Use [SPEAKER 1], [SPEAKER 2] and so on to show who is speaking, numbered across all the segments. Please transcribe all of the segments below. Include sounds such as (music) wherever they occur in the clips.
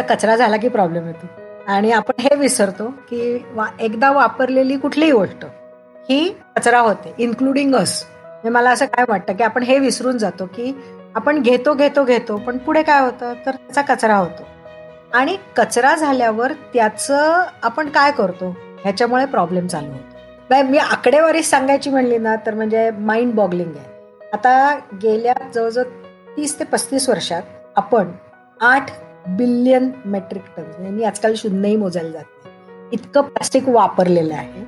[SPEAKER 1] कचरा झाला की प्रॉब्लेम येतो. आणि आपण हे विसरतो की एकदा वापरलेली कुठलीही गोष्ट ही कचरा होते इन्क्लुडिंग म्हणजे अस मला असं काय वाटतं की आपण हे विसरून जातो की आपण घेतो घेतो घेतो पण पुढे काय होतं? तर त्याचा कचरा होतो. आणि कचरा झाल्यावर त्याचं आपण काय करतो? ह्याच्यामुळे प्रॉब्लेम चालू होतो. मी आकडेवारी सांगायची म्हणली ना तर म्हणजे माइंड बॉगलिंग आहे. आता गेल्या जवळजवळ तीस ते पस्तीस वर्षात आपण आठ बिलियन मेट्रिक टन म्हणजे मी आजकाल शून्यही मोजायला जात नाही. इतकं प्लास्टिक वापरलेलं आहे.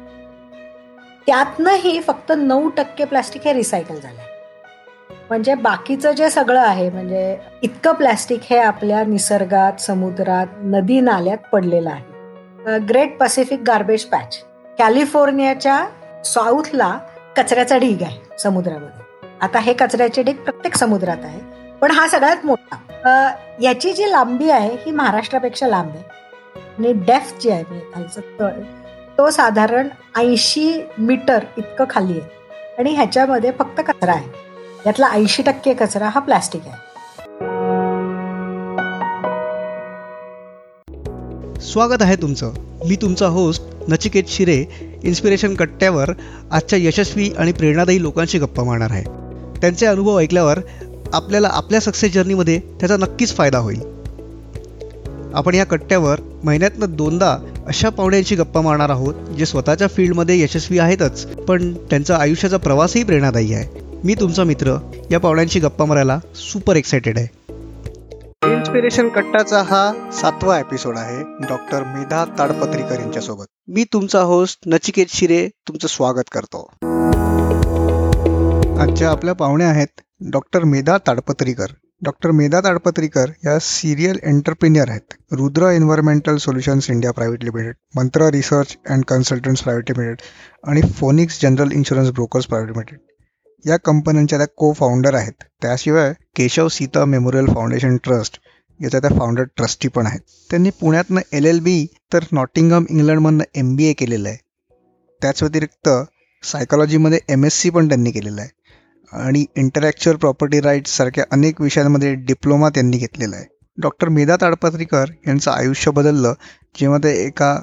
[SPEAKER 1] त्यातनंही फक्त नऊ टक्के प्लास्टिक हे रिसायकल झालंय म्हणजे बाकीचं जे सगळं आहे म्हणजे इतकं प्लॅस्टिक हे आपल्या निसर्गात समुद्रात नदी नाल्यात पडलेलं आहे. ग्रेट पॅसिफिक गार्बेज पॅच कॅलिफोर्नियाच्या साऊथला कचऱ्याचा ढीग आहे समुद्रामध्ये. आता हे कचऱ्याचे ढीग प्रत्येक समुद्रात आहे. पण हा सगळ्यात मोठा. याची जी लांबी आहे ही महाराष्ट्रापेक्षा लांब आहे. आणि डेफ जी आहे म्हणजे खालचं तळ तो साधारण ऐंशी मीटर इतकं खाली आहे. आणि ह्याच्यामध्ये फक्त कचरा आहे. यातला ऐंशी टक्के कचरा हा प्लास्टिक आहे.
[SPEAKER 2] स्वागत आहे तुमचं. मी तुमचा होस्ट नचिकेत शिरे इन्स्पिरेशन कट्ट्यावर आजच्या यशस्वी आणि प्रेरणादायी लोकांशी गप्पा मारणार आहे. त्यांचे अनुभव ऐकल्यावर आपल्याला आपल्या सक्सेस जर्नीमध्ये त्याचा नक्कीच फायदा होईल. आपण या कट्ट्यावर महिन्यातनं दोनदा अशा पाहुण्यांशी गप्पा मारणार आहोत जे स्वतःच्या फील्डमध्ये यशस्वी आहेतच पण त्यांचा आयुष्याचा प्रवासही प्रेरणादायी आहे. मी तुमचा मित्र या पाहुण्यांची गप्पा मारायला सुपर एक्सायटेड आहे. इन्स्पिरेशन कट्टाचा हा सातवा एपिसोड आहे. डॉक्टर मेधा ताडपत्रीकर यांच्यासोबत. मी तुमचा होस्ट नचिकेत शिरे तुमचं स्वागत करतो. आजच्या आपल्या पाहुण्या आहेत डॉक्टर मेधा ताडपत्रीकर. डॉक्टर मेधा ताडपत्रीकर या सिरियल एंटरप्रिनियर आहेत. Rudra environmental solutions India private limited Mantra research and consultants private limited आणि Phoenix general insurance brokers private limited. या कंपन्यांच्या त्या को फाउंडर आहेत. त्याशिवाय Keshav Sita memorial foundation trust याच्या त्या फाउंडर ट्रस्टी पण आहेत. त्यांनी पुण्यातनं एल एल बी तर नॉटिंगम इंग्लंडमधनं एम बी ए केलेलं आहे. त्याच व्यतिरिक्त सायकॉलॉजीमध्ये एम एस सी पण त्यांनी केलेलं आहे. आणि इंटरॅक्च्युअल प्रॉपर्टी राईट्स सारख्या अनेक विषयांमध्ये डिप्लोमा त्यांनी घेतलेला आहे. डॉक्टर मेधा ताडपत्रीकर यांचं आयुष्य बदललं जेव्हा ते एका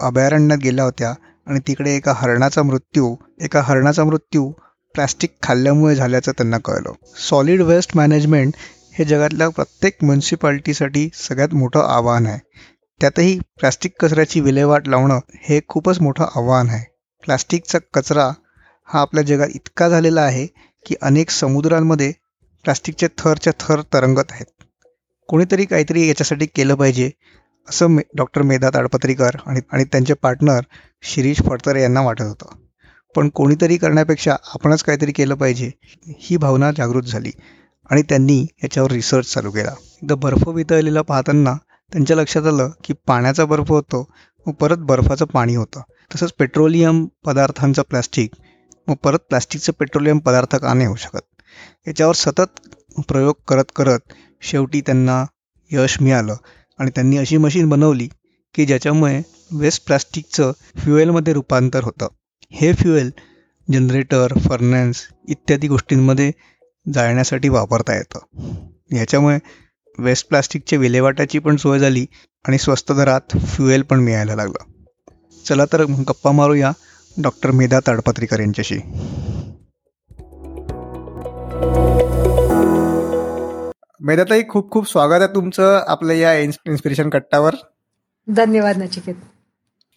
[SPEAKER 2] अभयारण्यात गेल्या होत्या आणि तिकडे एका हरणाचा मृत्यू एका हरणाचा मृत्यू प्लॅस्टिक खाल्ल्यामुळे झाल्याचं त्यांना कळलं. सॉलिड वेस्ट मॅनेजमेंट हे जगातल्या प्रत्येक म्युन्सिपाल्टीसाठी सगळ्यात मोठं आव्हान आहे. त्यातही प्लॅस्टिक कचऱ्याची विल्हेवाट लावणं हे खूपच मोठं आव्हान आहे. प्लॅस्टिकचा कचरा हा आपल्या जगात इतका झालेला आहे की अनेक समुद्रांमध्ये प्लास्टिकचे थरच्या थर तरंगत आहेत. कोणीतरी काहीतरी याच्यासाठी केलं पाहिजे असं मे डॉक्टर मेधा ताडपत्रीकर आणि आणि त्यांचे पार्टनर शिरीष फडतरे यांना वाटत होतं. पण कोणीतरी करण्यापेक्षा आपणच काहीतरी केलं पाहिजे ही भावना जागृत झाली आणि त्यांनी याच्यावर रिसर्च चालू केला. एकदा बर्फ वितळलेला पाहताना त्यांच्या लक्षात आलं की पाण्याचा बर्फ होतो व परत बर्फाचं पाणी होतं. तसंच पेट्रोलियम पदार्थांचं प्लॅस्टिक मग परत प्लास्टिकचं पेट्रोलियम पदार्थ का नाही होऊ शकत? याच्यावर सतत प्रयोग करत करत शेवटी त्यांना यश मिळालं आणि त्यांनी अशी मशीन बनवली की ज्याच्यामुळे वेस्ट प्लास्टिकचं फ्युएलमध्ये रूपांतर होतं. हे फ्युएल जनरेटर फर्नॅन्स इत्यादी गोष्टींमध्ये जाळण्यासाठी वापरता येतं. ह्याच्यामुळे वेस्ट प्लास्टिकच्या विल्हेवाटाची पण सोय झाली आणि स्वस्त दरात फ्युएल पण मिळायला लागलं. चला तर गप्पा मारूया. डॉक्टर मेधा ताडपत्रीकर यांच्याशी. मेधाताई खूप खूप स्वागत आहे तुमचं आपल्या या इन्स्पिरेशन कट्टावर
[SPEAKER 1] धन्यवाद नचिकेत.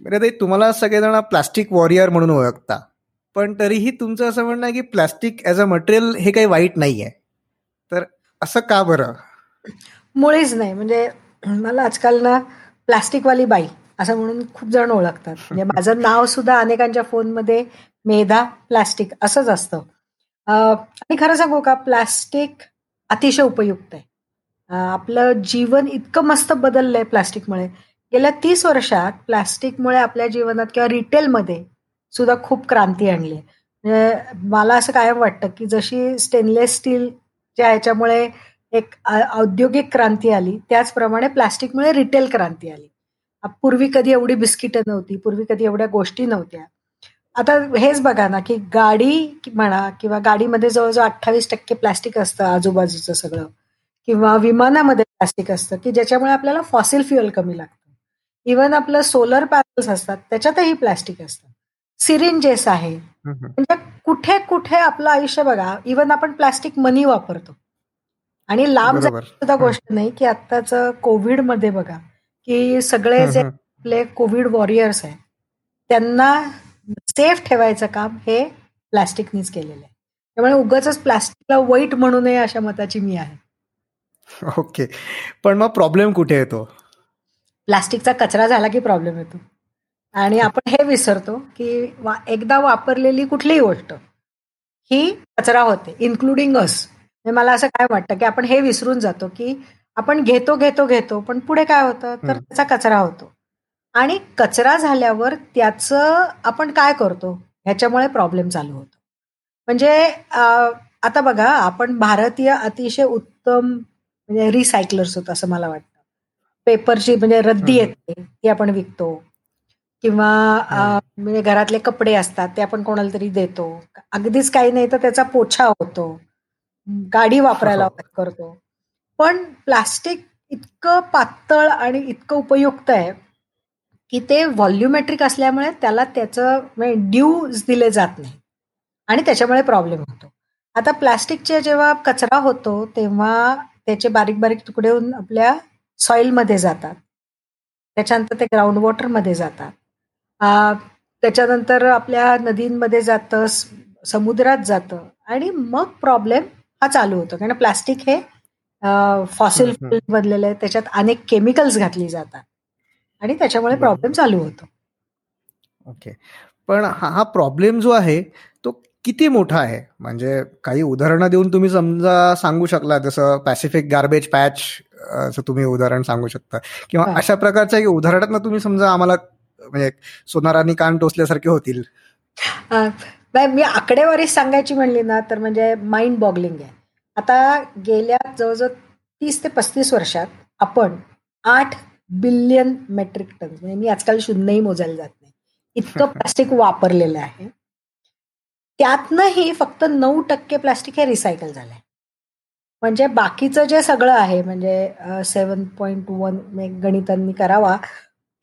[SPEAKER 2] मेधाताई तुम्हाला सगळेजण प्लास्टिक वॉरियर म्हणून ओळखता पण तरीही तुमचं असं म्हणणं आहे की प्लास्टिक ॲज अ मटेरियल हे काही वाईट नाही आहे तर असं का बरं?
[SPEAKER 1] मुळीच नाही. म्हणजे मला आजकाल ना प्लास्टिकवाली बाई असं म्हणून खूप जण ओळखतात. म्हणजे माझं नाव सुद्धा अनेकांच्या फोनमध्ये मेधा प्लास्टिक असंच असतं. आणि खरं सांगू का प्लास्टिक अतिशय उपयुक्त आहे. आपलं जीवन इतकं मस्त बदललंय प्लास्टिकमुळे. गेल्या तीस वर्षात प्लास्टिकमुळे आपल्या जीवनात किंवा रिटेलमध्ये सुद्धा खूप क्रांती आणली म्हणजे मला असं कायम वाटतं की जशी स्टेनलेस स्टीलच्या ह्याच्यामुळे एक औद्योगिक क्रांती आली त्याचप्रमाणे प्लास्टिकमुळे रिटेल क्रांती आली. पूर्वी कधी एवढी बिस्किटं नव्हती पूर्वी कधी एवढ्या गोष्टी नव्हत्या. आता हेच बघा ना की गाडी म्हणा किंवा गाडीमध्ये जवळजवळ अठ्ठावीस टक्के प्लास्टिक असतं आजूबाजूचं सगळं. किंवा विमानामध्ये प्लास्टिक असतं की ज्याच्यामुळे आपल्याला फॉसिल फ्युएल कमी लागतं. इवन आपलं सोलर पॅनल्स असतात त्याच्यातही प्लास्टिक असतं. सिरिंजेस आहे. म्हणजे कुठे कुठे आपलं आयुष्य बघा इवन आपण प्लास्टिक मनी वापरतो. आणि लांब सुद्धा गोष्ट नाही की आत्ताच कोविडमध्ये बघा. की सगळे जे आपले कोविड वॉरियर्स आहेत त्यांना सेफ ठेवायचं काम हे प्लास्टिकनीच केलेलं आहे. त्यामुळे उगाच प्लास्टिकला वाईट म्हणू नये अशा मताची मी आहे.
[SPEAKER 3] ओके. पण मग प्रॉब्लेम कुठे येतो?
[SPEAKER 1] प्लास्टिकचा कचरा झाला की प्रॉब्लेम येतो. आणि आपण हे विसरतो की एकदा वापरलेली कुठलीही गोष्ट ही कचरा होते इन्क्लुडिंग अस. मला असं काय वाटतं की आपण हे विसरून जातो की आपण घेतो घेतो घेतो पण पुढे काय होतं? तर त्याचा कचरा होतो. आणि कचरा झाल्यावर त्याचं आपण काय करतो? ह्याच्यामुळे प्रॉब्लेम चालू होतो. म्हणजे आता बघा आपण भारतीय अतिशय उत्तम म्हणजे रिसायकलर्स होत असं मला वाटतं. पेपरची म्हणजे रद्दी येते ती आपण विकतो. किंवा म्हणजे घरातले कपडे असतात ते आपण कोणाला तरी देतो. अगदीच काही नाही तर त्याचा पोछा होतो. गाडी वापरायला. (laughs) करतो. पण प्लास्टिक इतकं पातळ आणि इतकं उपयुक्त आहे की ते व्हॉल्युमेट्रिक असल्यामुळे त्याला त्याचं म्हणजे ड्यूज दिले जात नाही. आणि त्याच्यामुळे प्रॉब्लेम होतो. आता प्लास्टिकचे जेव्हा कचरा होतो तेव्हा त्याचे बारीक बारीक तुकडे होऊन आपल्या सॉइलमध्ये जातात. त्याच्यानंतर ते ग्राउंड वॉटरमध्ये जातात. त्याच्यानंतर आपल्या नदींमध्ये जातं समुद्रात जातं. आणि मग प्रॉब्लेम हा चालू होतो. कारण प्लास्टिक हे फॉसिल फ्युल बनलेलं आहे त्याच्यात अनेक केमिकल्स घातली जातात. आणि त्याच्यामुळे प्रॉब्लेम चालू होतो.
[SPEAKER 3] ओके पण हा प्रॉब्लेम जो आहे तो किती मोठा आहे? म्हणजे काही उदाहरणं देऊन तुम्ही समजा सांगू शकला जसं पॅसिफिक गार्बेज पॅच तुम्ही उदाहरण सांगू शकता. किंवा अशा प्रकारच्या उदाहरणात तुम्ही समजा आम्हाला म्हणजे सोनारांनी कान टोचल्यासारखे होतील.
[SPEAKER 1] मी आकडेवारी सांगायची म्हणली ना तर म्हणजे माइंड बॉगलिंग आहे. आता गेल्या जवळजवळ तीस ते पस्तीस वर्षात आपण आठ बिलियन मेट्रिक टन म्हणजे मी आजकाल शून्यही मोजायला जात नाही इतकं (laughs) प्लास्टिक वापरलेलं आहे. त्यातनंही फक्त नऊ टक्के प्लास्टिक हे रिसायकल झालंय. म्हणजे बाकीचं जे सगळं आहे म्हणजे सेवन पॉईंट वन गणितांनी करावा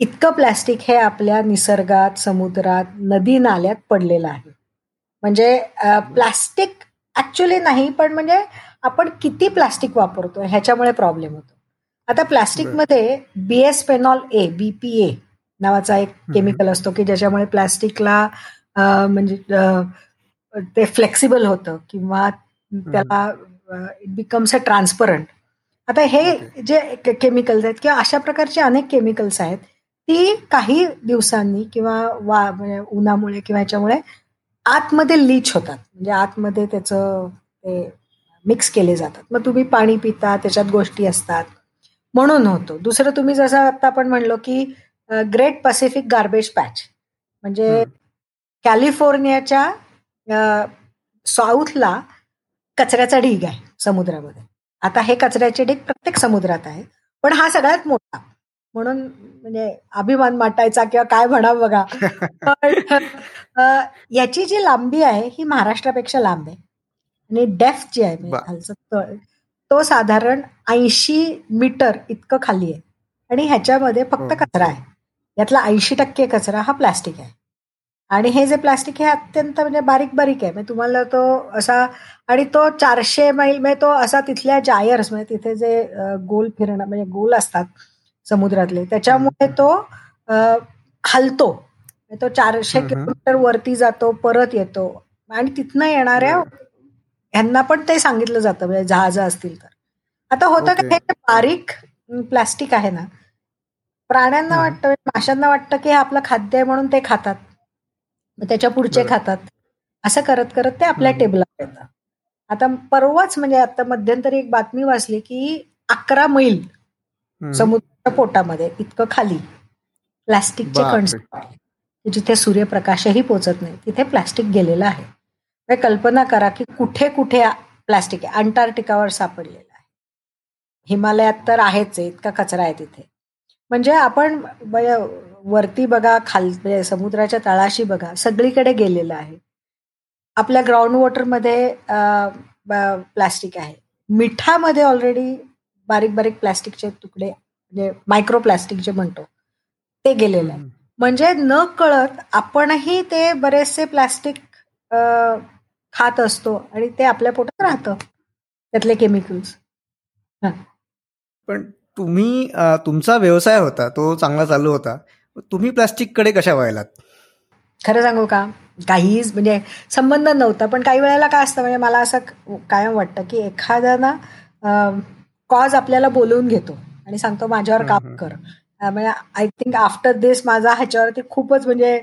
[SPEAKER 1] इतकं प्लास्टिक हे आपल्या निसर्गात समुद्रात नदी नाल्यात पडलेलं आहे. म्हणजे प्लास्टिक ऍक्च्युली नाही पण म्हणजे आपण किती प्लास्टिक वापरतो ह्याच्यामुळे प्रॉब्लेम होतो. आता प्लास्टिकमध्ये बीएस पेनॉल ए बीपीए नावाचा एक केमिकल असतो की ज्याच्यामुळे प्लास्टिकला म्हणजे ते फ्लेक्सिबल होतं किंवा त्याला इट बिकम्स अ ट्रान्सपरंट आता हे जे केमिकल्स आहेत किंवा अशा प्रकारचे अनेक केमिकल्स आहेत ती काही दिवसांनी किंवा वा म्हणजे उन्हामुळे किंवा ह्याच्यामुळे आतमध्ये लीच होतात. म्हणजे आतमध्ये त्याचं ते मिक्स केले जातात. मग तुम्ही पाणी पिता त्याच्यात गोष्टी असतात. म्हणून होतो. दुसरं तुम्ही जसं आता आपण म्हणलो की ग्रेट पॅसिफिक गार्बेज पॅच म्हणजे कॅलिफोर्नियाच्या साऊथला कचऱ्याचा ढीग आहे समुद्रामध्ये. आता हे कचऱ्याचे ढीग प्रत्येक समुद्रात आहे पण हा सगळ्यात मोठा. म्हणून म्हणजे अभिमान माटायचा किंवा काय म्हणा बघा. (laughs) पण याची जी लांबी आहे ही महाराष्ट्रापेक्षा लांब आहे. आणि डेफ जी आहे म्हणजे तो साधारण ऐंशी मीटर इतकं खाली आहे. आणि ह्याच्यामध्ये फक्त. कचरा आहे. यातला ऐंशी टक्के कचरा हा प्लास्टिक आहे. आणि हे जे प्लास्टिक हे अत्यंत म्हणजे बारीक बारीक आहे. म्हणजे तुम्हाला तो असा आणि तो चारशे मैल म्हणजे तो असा तिथल्या जायर्स म्हणजे तिथे जे गोल फिरणं म्हणजे गोल असतात समुद्रातले त्याच्यामुळे तो हलतो म्हणजे तो चारशे किलोमीटर वरती जातो परत येतो. आणि तिथनं येणाऱ्या ह्यांना पण ते सांगितलं जातं म्हणजे जहाज असतील तर. आता होतं का हे बारीक प्लास्टिक आहे ना. प्राण्यांना वाटतं म्हणजे माशांना वाटतं की हे आपलं खाद्य आहे म्हणून ते खातात. त्याच्या पुढचे खातात. असं करत करत ते आपल्या टेबलावर येतात आता परवाच म्हणजे आता मध्यंतरी एक बातमी वाचली की अकरा मैल समुद्राच्या पोटामध्ये इतकं खाली प्लास्टिकचे कणस जिथे सूर्यप्रकाशही पोचत नाही तिथे प्लास्टिक गेलेलं आहे. कल्पना करा की कुठे कुठे प्लास्टिक आहे. अंटार्क्टिकावर सापडलेलं आहे. हिमालयात तर आहेच आहे इतका कचरा आहे तिथे. म्हणजे आपण वरती बघा खाल म्हणजे समुद्राच्या तळाशी बघा सगळीकडे गेलेलं आहे. आपल्या ग्राउंड वॉटरमध्ये प्लास्टिक आहे. मिठामध्ये ऑलरेडी बारीक बारीक प्लास्टिकचे तुकडे म्हणजे मायक्रो प्लास्टिक जे म्हणतो ते गेलेलं आहे. म्हणजे न कळत आपणही ते बरेचसे प्लास्टिक खात असतो आणि ते आपल्या पोटात राहतं त्यातले केमिकल्स
[SPEAKER 3] पण तुम्ही तुमचा व्यवसाय होता तो चांगला चालू होता. तुम्ही प्लास्टिककडे कशा व्हायलात?
[SPEAKER 1] खरं सांगू का? काहीच म्हणजे संबंध नव्हता पण काही वेळेला काय असतं म्हणजे मला असं कायम वाटतं की एखादा ना कॉज आपल्याला बोलवून घेतो आणि सांगतो माझ्यावर काम कर. म्हणजे आय थिंक आफ्टर दिस माझा ह्याच्यावरती खूपच म्हणजे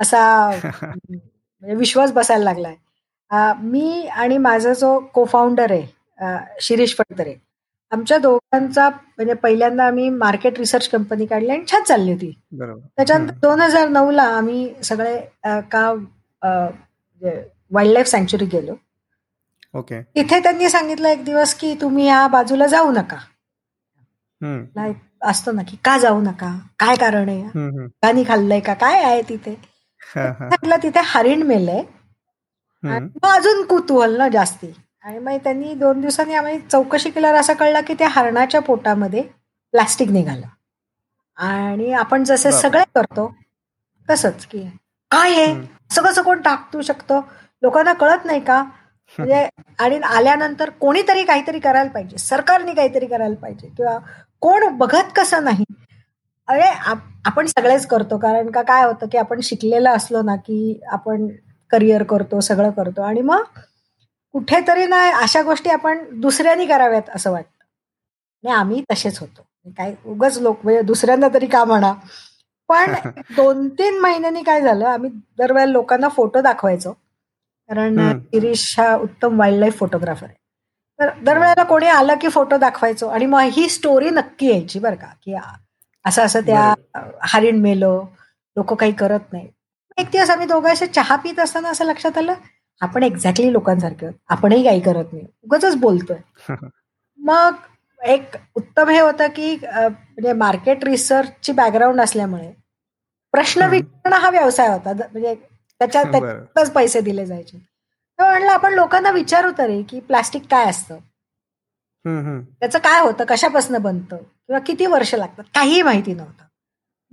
[SPEAKER 1] असा (laughs) म्हणजे विश्वास बसायला लागलाय. मी आणि माझा जो को फाउंडर आहे शिरीष फडतरे आमच्या दोघांचा म्हणजे पहिल्यांदा आम्ही मार्केट रिसर्च कंपनी काढली आणि छान चालली होती. त्याच्यानंतर दोन हजार नऊ ला आम्ही सगळे का वाईल्ड लाईफ सँक्च्युरी गेलो.
[SPEAKER 3] ओके.
[SPEAKER 1] तिथे त्यांनी सांगितलं एक दिवस की तुम्ही या बाजूला जाऊ नका. असतो ना की का जाऊ नका? काय कारण आहे? गाणी खाल्लंय का? काय आहे तिथे? तिथे हरिण मेलय. मग अजून कुतूहल ना जास्ती. आणि मग त्यांनी दोन दिवसांनी आम्ही चौकशी केल्यावर असं कळलं की त्या हरणाच्या पोटामध्ये प्लास्टिक निघालं. आणि आपण जसे सगळे करतो तसंच की काय हे? सगळं कसं कोण टाकू शकतो? लोकांना कळत नाही का? म्हणजे आणि आल्यानंतर कोणीतरी काहीतरी करायला पाहिजे. सरकारने काहीतरी करायला पाहिजे. किंवा कोण बघत कसं नाही? अरे आपण सगळेच करतो. कारण का काय होतं की आपण शिकलेलं असलो ना की आपण करिअर करतो सगळं करतो. आणि मग कुठेतरी ना अशा गोष्टी आपण दुसऱ्यांनी कराव्यात असं वाटतं. आणि आम्ही तसेच होतो. काय उगच लोक म्हणजे दुसऱ्यांना तरी का म्हणा. पण (laughs) दोन तीन महिन्यांनी काय झालं आम्ही दरवेळेला लोकांना फोटो दाखवायचो. कारण शिरीष हा उत्तम वाईल्ड लाईफ फोटोग्राफर आहे. तर दरवेळेला कोणी आलं की फोटो दाखवायचो. आणि मग ही स्टोरी नक्की यायची बरं का. की असं असं त्या हरिण मेलो लोक काही करत नाही. एक दिवस आम्ही दोघं चहा पित असताना असं लक्षात आलं आपण एक्झॅक्टली लोकांसारखे आपणही काही करत नाही. उगाच बोलतोय. (laughs) मग एक उत्तम हे होतं की म्हणजे मार्केट रिसर्चची बॅकग्राऊंड असल्यामुळे प्रश्न विचारणं हा व्यवसाय होता. म्हणजे त्याच्यात (laughs) त्याच्यातच पैसे दिले जायचे. तर म्हणलं आपण लोकांना विचारू तरी की प्लास्टिक काय असतं? त्याचं काय होतं? कशापासून बनतं? किंवा किती वर्ष लागतात? काहीही माहिती नव्हतं.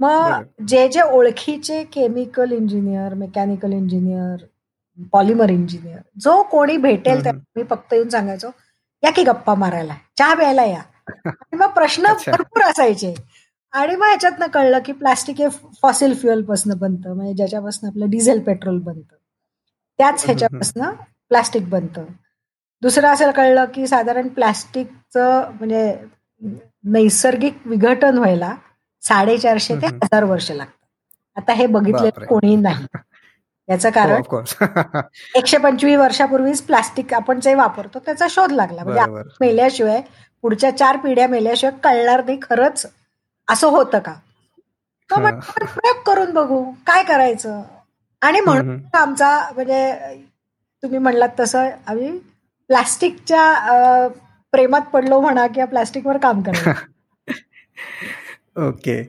[SPEAKER 1] मग जे जे ओळखीचे chemical engineer mechanical engineer polymer engineer जो कोणी भेटेल त्या मी फक्त येऊन सांगायचो या की गप्पा मारायला चहा प्यायला या. आणि मग प्रश्न भरपूर असायचे. आणि मग ह्याच्यातनं कळलं की प्लास्टिक हे फॉसिल फ्युएलपासून बनतं म्हणजे ज्याच्यापासून आपलं डिझेल पेट्रोल बनतं त्याच ह्याच्यापासून प्लास्टिक बनतं. दुसरं असं कळलं की साधारण प्लास्टिकचं म्हणजे नैसर्गिक विघटन व्हायला साडेचारशे ते हजार वर्ष लागतात. आता हे बघितले कोणी नाही. याचं कारण (laughs) एकशे पंचवीस वर्षापूर्वीच प्लास्टिक आपण जे वापरतो त्याचा शोध लागला. म्हणजे मेल्याशिवाय पुढच्या चार पिढ्या मेल्याशिवाय कळणार नाही खरंच असं होतं का? प्रयोग करून बघू. काय करायचं? आणि म्हणून आमचा म्हणजे तुम्ही म्हणलात तसं आम्ही प्लास्टिकच्या प्रेमात पडलो म्हणा किंवा प्लास्टिकवर काम करा (laughs)
[SPEAKER 3] ओके.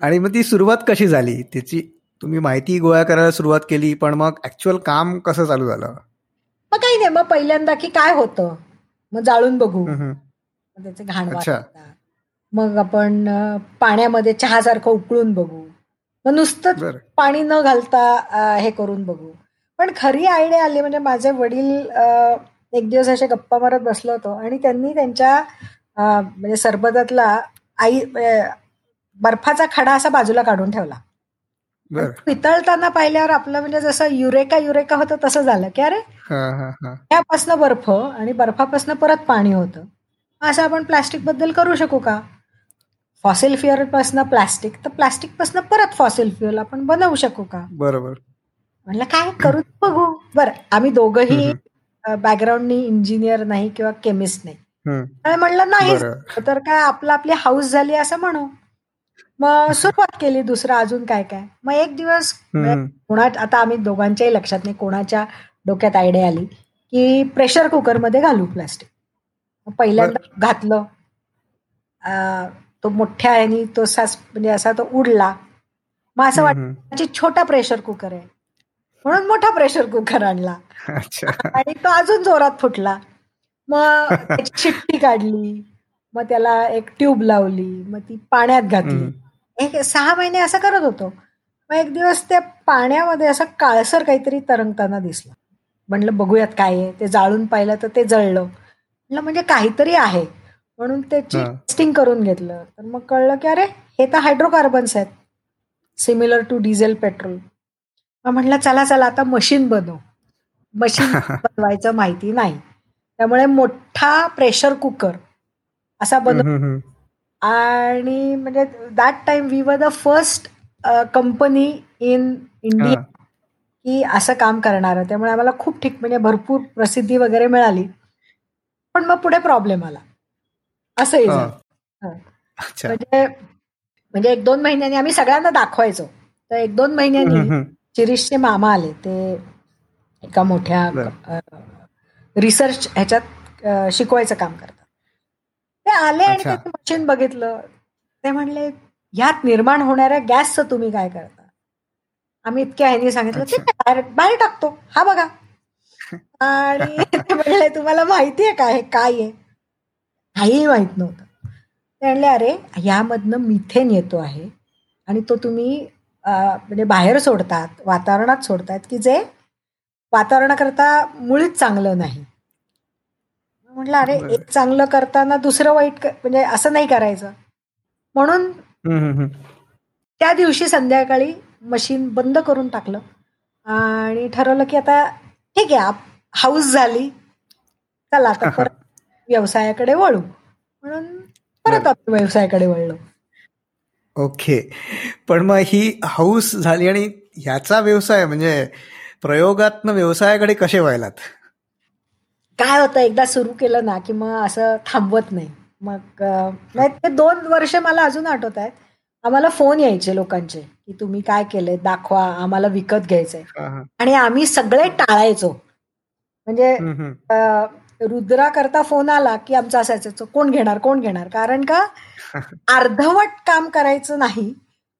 [SPEAKER 3] आणि मग ती सुरुवात कशी झाली? त्याची तुम्ही माहिती गोळा करायला सुरुवात केली पण मग ऍक्च्युअल काम कसं चालू झालं?
[SPEAKER 1] मग काही नाही मग पहिल्यांदा की काय होतं? मग जाळून बघू. त्याचे घाण मग आपण पाण्यामध्ये चहासारखं उकळून बघू. मग नुसतं पाणी न घालता हे करून बघू. पण खरी आयडिया आली म्हणजे माझे वडील एक दिवस असे गप्पा मारत बसलो होतो आणि त्यांनी त्यांच्या म्हणजे सरबतातला आई बर्फाचा खडा असा बाजूला काढून ठेवला. पितळताना पाहिल्यावर आपलं म्हणजे जसं युरेका युरेका होतं तसं झालं. की अरे त्यापासनं बर्फ आणि बर्फापासनं परत पाणी होतं. असं आपण प्लास्टिकबद्दल करू शकू का? फॉसिल फ्युअल पासन प्लास्टिक तर प्लास्टिक पासन परत फॉसिल फ्युअल आपण बनवू शकू का?
[SPEAKER 3] बरोबर.
[SPEAKER 1] म्हणलं काय करू बघू. बरं आम्ही दोघंही बॅकग्राऊंडनी इंजिनियर नाही किंवा केमिस्ट नाही. म्हणलं नाही. तर काय आपलं आपली हाऊस झाली असं म्हणू. मग सुरुवात केली दुसरं अजून काय काय? मग एक दिवस कोणा आता आम्ही दोघांच्याही लक्षात नाही कोणाच्या डोक्यात आयडिया आली की प्रेशर कुकरमध्ये घालू प्लास्टिक पहिल्यांदा घातलं. तो मोठ्या आणि तो सास म्हणजे असा तो उडला. मग असं वाटतं छोटा प्रेशर कुकर आहे. म्हणून मोठा प्रेशर कुकर आणला. आणि तो अजून जोरात फुटला. मग (laughs) शिट्टी काढली. मग त्याला एक ट्यूब लावली मग ती पाण्यात घातली. एक सहा महिने असं करत होतो. मग एक दिवस त्या पाण्यामध्ये असं काळसर काहीतरी तरंगताना दिसलं. म्हणलं बघूयात काय आहे. ते जाळून पाहिलं तर ते जळलं. म्हणलं म्हणजे काहीतरी आहे. म्हणून त्याची टेस्टिंग करून घेतलं. तर मग कळलं की अरे हे तर हायड्रोकार्बन्स आहेत. Similar to diesel petrol. मग म्हटलं चला चला आता मशीन बनव. मशीन (laughs) बनवायचं माहिती नाही. त्यामुळे मोठा प्रेशर कुकर असा बनव आणि म्हणजे that time we were the first company in India की असं काम करणार. त्यामुळे आम्हाला खूप ठीक म्हणजे भरपूर प्रसिद्धी वगैरे मिळाली. पण मग पुढे प्रॉब्लेम आला. असंही म्हणजे म्हणजे एक दोन महिन्यांनी आम्ही सगळ्यांना दाखवायचो. तर एक दोन महिन्यांनी चिरीशचे मामा आले. ते एका मोठ्या रिसर्च ह्याच्यात शिकवायचं काम करतात. ते आले आणि ते मशीन बघितलं. ते म्हणले ह्यात निर्माण होणाऱ्या गॅसचं तुम्ही काय करता? आम्ही इतक्या ह्यांनी सांगितलं ते बाहेर टाकतो. हा बघा. (laughs) आणि ते म्हणले तुम्हाला माहिती आहे काय काय आहे? काहीही माहीत नव्हतं. ते म्हणले अरे ह्यामधनं मिथेन येतो आहे आणि तो तुम्ही म्हणजे बाहेर सोडतात वातावरणात सोडतात की जे वातावरणाकरता मुळीच चांगलं नाही. म्हटलं अरे एक चांगलं करताना दुसरं वाईट म्हणजे असं नाही करायचं. म्हणून त्या दिवशी संध्याकाळी मशीन बंद करून टाकलं आणि ठरवलं की आता ठीक आहे हाऊस झाली. चला आता (laughs) परत व्यवसायाकडे वळू. म्हणून परत आपण व्यवसायाकडे वळलो.
[SPEAKER 2] ओके. पण मग ही हाऊस झाली आणि ह्याचा व्यवसाय म्हणजे प्रयोगातनं व्यवसायाकडे कसे व्हायलात
[SPEAKER 1] काय होतं? एकदा सुरू केलं ना की मग असं थांबवत नाही. मग ते दोन वर्ष मला अजून आठवत आहेत. आम्हाला फोन यायचे लोकांचे की तुम्ही काय केलंय? दाखवा आम्हाला विकत घ्यायचंय. आणि आम्ही सगळे टाळायचो. म्हणजे रुद्रा करता फोन आला की आमचं असायचं कोण घेणार कोण घेणार? कारण का? (laughs) अर्धवट काम करायचं नाही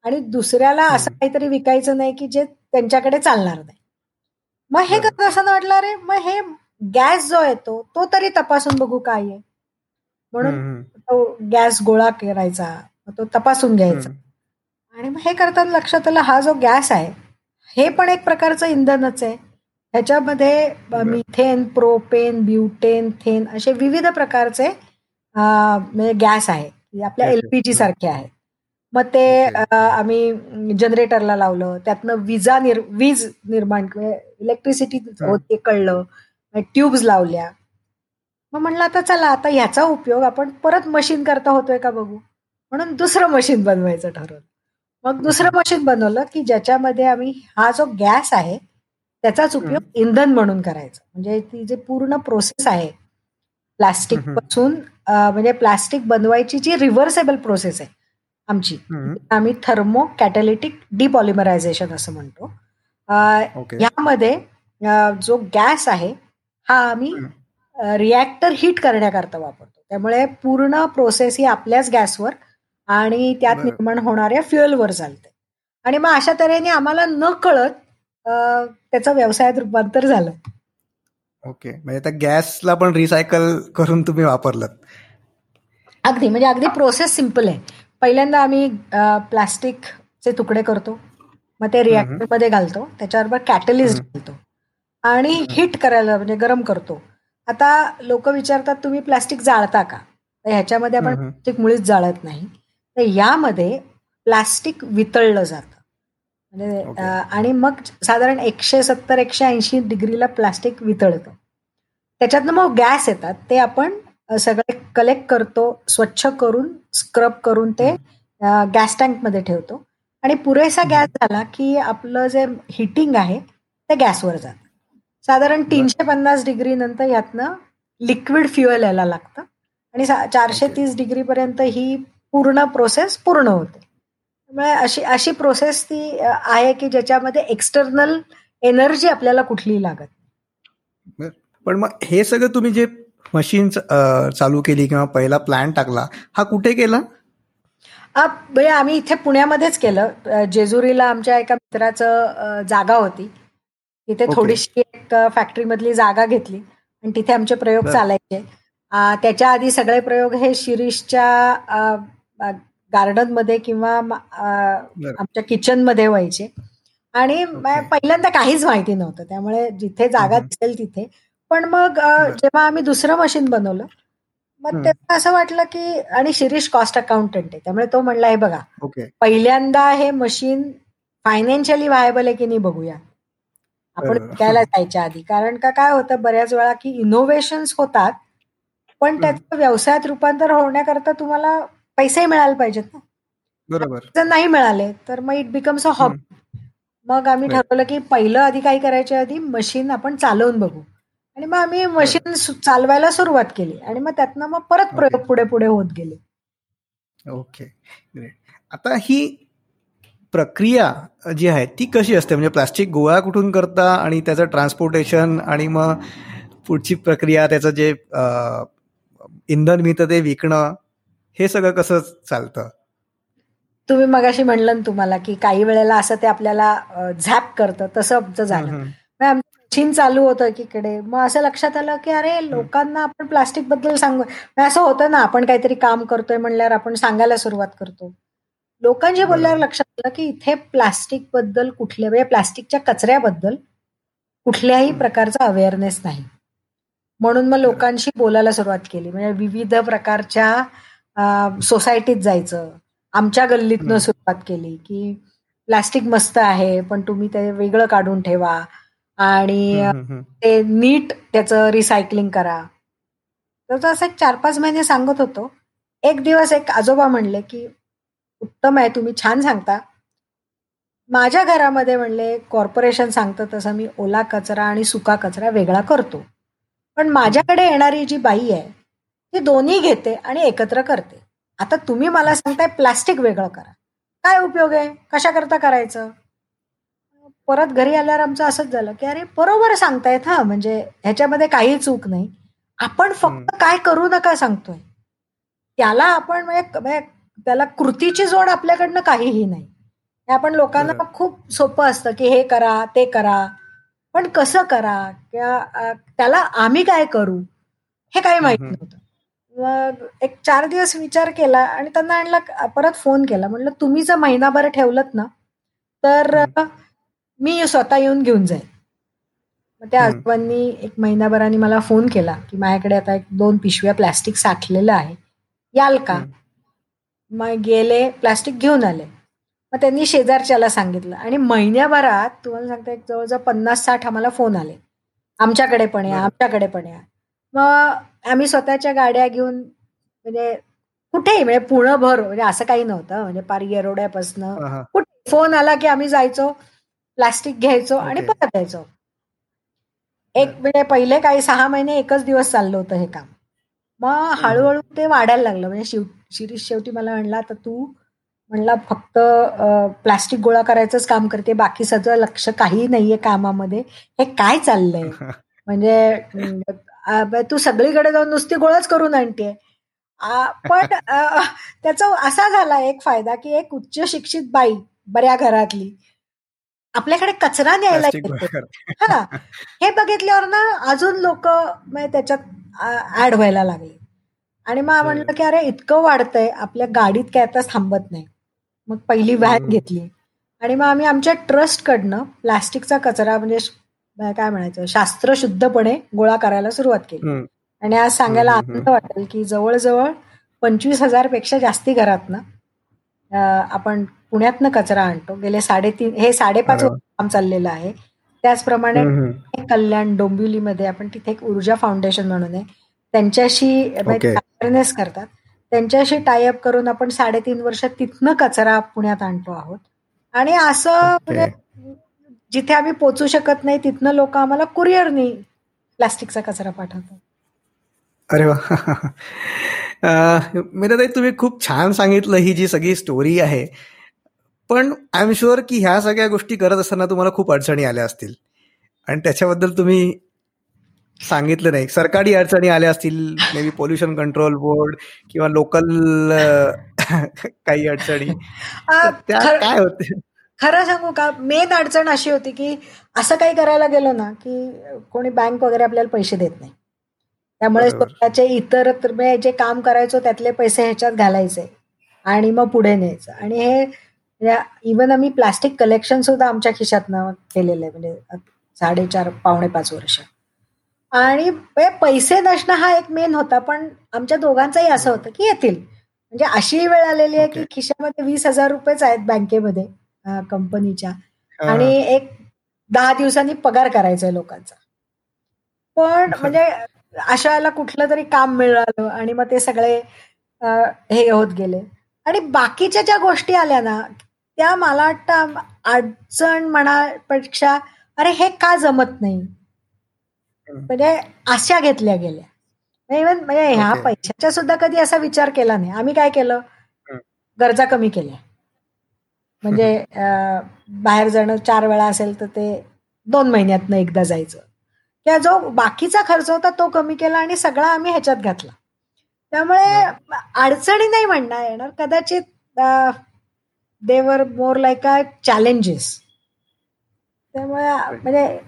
[SPEAKER 1] आणि दुसऱ्याला असं काहीतरी विकायचं नाही की जे त्यांच्याकडे चालणार नाही. मग हे कसं असं वाटलं रे? मग हे गॅस जो येतो तो तरी तपासून बघू काय आहे. म्हणून तो गॅस गोळा करायचा तो तपासून घ्यायचा. आणि मग हे करताना लक्षात आलं हा जो गॅस आहे हे पण एक प्रकारचं इंधनच आहे. ह्याच्यामध्ये मिथेन प्रोपेन ब्युटेन थेन असे विविध प्रकारचे म्हणजे गॅस आहे आपल्या एलपीजी सारखे आहेत. मग ते आम्ही जनरेटरला लावलं त्यातनं विजा निर वीज निर्माण इलेक्ट्रिसिटी होते कळलं ट्यूब्स लावल्या. मग म्हणलं आता चला आता ह्याचा उपयोग आपण परत मशीन करता होतोय का बघू? म्हणून दुसरं मशीन बनवायचं ठरवलं. मग दुसरं मशीन बनवलं की ज्याच्यामध्ये आम्ही हा जो गॅस आहे त्याचाच उपयोग इंधन म्हणून करायचा. म्हणजे ती जे पूर्ण प्रोसेस आहे प्लास्टिकपासून म्हणजे प्लास्टिक बनवायची जी रिव्हर्सेबल प्रोसेस आहे आमची आम्ही थर्मो कॅटलिटिक डिपॉलिमरायझेशन असं म्हणतो. यामध्ये जो गॅस आहे हा आम्ही रिॲक्टर हीट करण्याकरता वापरतो. त्यामुळे पूर्ण प्रोसेस ही आपल्याच गॅसवर आणि त्यात निर्माण होणाऱ्या फ्युएलवर चालते. आणि मग अशा तऱ्हेने आम्हाला न कळत त्याचं व्यवसायात रूपांतर झालं.
[SPEAKER 2] ओके. म्हणजे त्या गॅसला पण रिसायकल करून तुम्ही वापरलं
[SPEAKER 1] अगदी. म्हणजे अगदी प्रोसेस सिंपल आहे. पहिल्यांदा आम्ही प्लास्टिकचे तुकडे करतो. मग ते रिॲक्टरमध्ये घालतो. त्याच्याबरोबर कॅटलिस्ट घालतो. आणि हिट करायला म्हणजे गरम करतो. आता लोक विचारतात तुम्ही प्लास्टिक जाळता का? तर ह्याच्यामध्ये आपण प्लास्टिक मुळीच जाळत नाही. तर यामध्ये प्लास्टिक वितळलं जातं. म्हणजे आणि मग साधारण एकशे सत्तर एकशे ऐंशी डिग्रीला प्लास्टिक वितळतं. त्याच्यातनं मग गॅस येतात. ते आपण सगळे कलेक्ट करतो स्वच्छ करून स्क्रब करून ते गॅस टँकमध्ये ठेवतो. आणि पुरेसा गॅस झाला की आपलं जे हिटिंग आहे ते गॅसवर जातं. साधारण तीनशे पन्नास डिग्री नंतर यातनं लिक्विड फ्युएल यायला लागतं. आणि चारशे तीस डिग्री पर्यंत ही पूर्ण प्रोसेस पूर्ण होते. त्यामुळे अशी अशी प्रोसेस ती आहे की ज्याच्यामध्ये एक्सटर्नल एनर्जी आपल्याला कुठलीही लागत
[SPEAKER 2] पण मग हे सगळं तुम्ही जे मशीन चालू केली किंवा पहिला प्लॅन टाकला हा कुठे केला?
[SPEAKER 1] म्हणजे आम्ही इथे पुण्यामध्येच केलं. जेजुरीला आमच्या एका मित्राचं जागा होती. तिथे थोडीशी एक फॅक्टरी मधली जागा घेतली. आणि तिथे आमचे प्रयोग चालायचे. त्याच्या आधी सगळे प्रयोग हे शिरीषच्या गार्डनमध्ये किंवा आमच्या किचनमध्ये व्हायचे. आणि पहिल्यांदा काहीच माहिती नव्हतं. त्यामुळे जिथे जागा दिसेल तिथे. पण मग जेव्हा आम्ही दुसरं मशीन बनवलं मग तेव्हा असं वाटलं की आणि शिरीष कॉस्ट अकाउंटंट आहे. त्यामुळे तो म्हणला हे बघा पहिल्यांदा हे मशीन फायनान्शियली व्हायबल आहे की नाही बघूया. आपण विकायला जायच्या आधी. कारण का काय होतं बऱ्याच वेळा की इनोव्हेशन्स होतात पण त्याचं व्यवसायात रूपांतर होण्याकरता तुम्हाला पैसे मिळायला पाहिजेत ना.
[SPEAKER 2] बरोबर.
[SPEAKER 1] जर नाही मिळाले तर मग इट बिकम्स अ हॉब मग आम्ही ठरवलं की पहिलं आधी काय करायच्या आधी मशीन आपण चालवून बघू. आणि मग आम्ही मशीन चालवायला सुरुवात केली. आणि मग त्यातनं मग परत प्रयोग पुढे पुढे होत गेले.
[SPEAKER 2] ओके. ग्रेट आता ही प्रक्रिया जी आहे ती कशी असते? म्हणजे प्लास्टिक गोळा कुठून करता आणि त्याचं ट्रान्सपोर्टेशन आणि मग पुढची प्रक्रिया त्याचं जे इंधन मिळतं ते विकणं हे सगळं कसं चालतं?
[SPEAKER 1] तुम्ही मगाशी म्हणलं तुम्हाला की काही वेळेला असं ते आपल्याला झॅप करतं तसं आमचं झालं. मशीन चालू होतं एकीकडे. मग असं लक्षात आलं की अरे लोकांना आपण प्लास्टिकबद्दल सांगू. असं होतं ना आपण काहीतरी काम करतोय म्हणल्यावर आपण सांगायला सुरुवात करतो. लोकांचे बोलल्यावर लक्षात आलं की इथे प्लास्टिकबद्दल कुठल्या म्हणजे प्लास्टिकच्या कचऱ्याबद्दल कुठल्याही प्रकारचा अवेअरनेस नाही. म्हणून मग लोकांशी बोलायला सुरुवात केली. म्हणजे विविध प्रकारच्या सोसायटीत जायचं. आमच्या गल्लीतनं सुरुवात केली की प्लास्टिक मस्त आहे पण तुम्ही ते वेगळं काढून ठेवा. आणि ते नीट त्याचं रिसायकलिंग करा. तर असं एक चार पाच महिने सांगत होतो. एक दिवस एक आजोबा म्हणले की उत्तम आहे तुम्ही छान सांगता. माझ्या घरामध्ये म्हणले कॉर्पोरेशन सांगतं तसं मी ओला कचरा आणि सुका कचरा वेगळा करतो. पण माझ्याकडे येणारी जी बाई आहे ती दोन्ही घेते आणि एकत्र करते. आता तुम्ही मला सांगताय प्लास्टिक वेगळं करा. काय उपयोग आहे? कशा करता करायचं? परत घरी आल्यावर आमचं असंच झालं की अरे बरोबर सांगतायत हा. म्हणजे ह्याच्यामध्ये काही चूक नाही. आपण फक्त काय करू नका सांगतोय. त्याला आपण म्हणजे त्याला कृतीची जोड आपल्याकडनं काहीही नाही. हे आपण लोकांना खूप सोपं असतं की हे करा ते करा. पण कसं करा? किंवा त्याला आम्ही काय करू? हे काही माहीत नव्हतं. मग एक चार दिवस विचार केला आणि त्यांना आणला परत फोन केला. म्हणलं तुम्ही जर महिनाभर ठेवलं ना तर मी स्वतः येऊन घेऊन जाईल. मग त्या आजोबांनी एक महिनाभराने मला फोन केला की माझ्याकडे आता एक दोन पिशव्या प्लॅस्टिक साठलेलं आहे याल का? मग गेले प्लास्टिक घेऊन आले. मग त्यांनी शेजारच्याला सांगितलं. आणि महिन्याभरात तुम्हाला सांगता एक जवळजवळ पन्नास साठ आम्हाला फोन आले. आमच्याकडे पण या आमच्याकडे पण या. मग आम्ही स्वतःच्या गाड्या घेऊन म्हणजे कुठेही म्हणजे पुणे भर म्हणजे असं काही नव्हतं. म्हणजे पार येरोड्यापासनं कुठे फोन आला की आम्ही जायचो प्लास्टिक घ्यायचो आणि परत यायचो एक म्हणजे पहिले काही सहा महिने एकच दिवस चाललं होतं हे काम. मग हळूहळू ते वाढायला लागलं. म्हणजे शिव शिरीष शेवटी मला म्हणला तर तू म्हणला फक्त प्लास्टिक गोळा करायचंच काम करते. बाकी सगळं लक्ष काही नाहीये कामामध्ये. हे काय चाललंय? (laughs) म्हणजे तू सगळीकडे जाऊन नुसती गोळाच करून आणते पण त्याचा असा झाला एक फायदा की एक उच्च शिक्षित बाई बऱ्या घरातली आपल्याकडे कचरा न्यायला येते. हा. हे बघितल्यावर ना अजून लोक त्याच्यात ऍड व्हायला लागले. आणि मग म्हणलं की अरे इतकं वाढतंय. आपल्या गाडीत काय आता थांबत नाही. मग पहिली व्हॅन घेतली. आणि मग आम्ही आमच्या ट्रस्ट कडनं प्लास्टिकचा कचरा म्हणजे काय म्हणायचं शास्त्रशुद्धपणे गोळा करायला सुरुवात केली. आणि आज सांगायला आनंद वाटेल की जवळजवळ पंचवीस हजारपेक्षा जास्ती घरात ना आपण पुण्यातनं कचरा आणतो. गेले साडेतीन हे साडेपाच काम चाललेलं आहे. त्याचप्रमाणे कल्याण डोंबिवलीमध्ये आपण तिथे एक ऊर्जा फाउंडेशन म्हणून आहे. त्यांच्याशी अवेअरनेस करतात. त्यांच्याशी टायअप करून आपण साडेतीन वर्ष तिथनं कचरा पुण्यात आणतो आहोत. आणि असं म्हणजे जिथे आम्ही पोचू शकत नाही तिथनं लोक आम्हाला कुरिअरनी प्लास्टिकचा कचरा पाठवतात.
[SPEAKER 2] अरे वा. (laughs) ताई तुम्ही खूप छान सांगितलं ही जी सगळी स्टोरी आहे. पण आय एम शुअर की ह्या सगळ्या गोष्टी करत असताना तुम्हाला खूप अडचणी आल्या असतील. आणि त्याच्याबद्दल तुम्ही सांगितलं नाही. सरकारी अडचणी आल्या असतील maybe pollution control board किंवा लोकल (laughs) काही अडचणी. काय होते?
[SPEAKER 1] खरं सांगू का? मेन अडचण अशी होती की असं काही करायला गेलो ना की कोणी बँक वगैरे आपल्याला पैसे देत नाही. त्यामुळे. स्वतःचे इतर तर जे काम करायचो त्यातले पैसे ह्याच्यात घालायचे आणि मग पुढे न्यायचं. आणि हे इवन आम्ही प्लास्टिक कलेक्शन सुद्धा आमच्या खिशातनं केलेलं आहे म्हणजे साडेचार पावणे पाच वर्ष आणि पैसे नसणं हा एक मेन होता पण आमच्या दोघांचंही असं होतं की येतील म्हणजे अशी वेळ आलेली आहे की. खिशामध्ये वीस हजार रुपयेच आहेत बँकेमध्ये कंपनीच्या. आणि एक दहा दिवसांनी पगार करायचा आहे लोकांचा पण. म्हणजे अशा वेळेला कुठलं तरी काम मिळालं आणि मग ते सगळे हे होत गेले आणि बाकीच्या ज्या गोष्टी आल्या ना त्या मला वाटतं अडचण म्हणापेक्षा अरे हे का जमत नाही. म्हणजे अशा घेतल्या गेल्या. इव्हन म्हणजे ह्या. पैशाचा सुद्धा कधी असा विचार केला नाही. आम्ही काय केलं. गरजा कमी केल्या. म्हणजे बाहेर जाणं चार वेळा असेल तर ते दोन महिन्यातनं एकदा जायचं. किंवा जो बाकीचा खर्च होता तो कमी केला आणि सगळा आम्ही ह्याच्यात घातला. त्यामुळे अडचणी नाही म्हणता येणार. कदाचित देवर मोर लाईक अ चॅलेंजेस त्यामुळे म्हणजे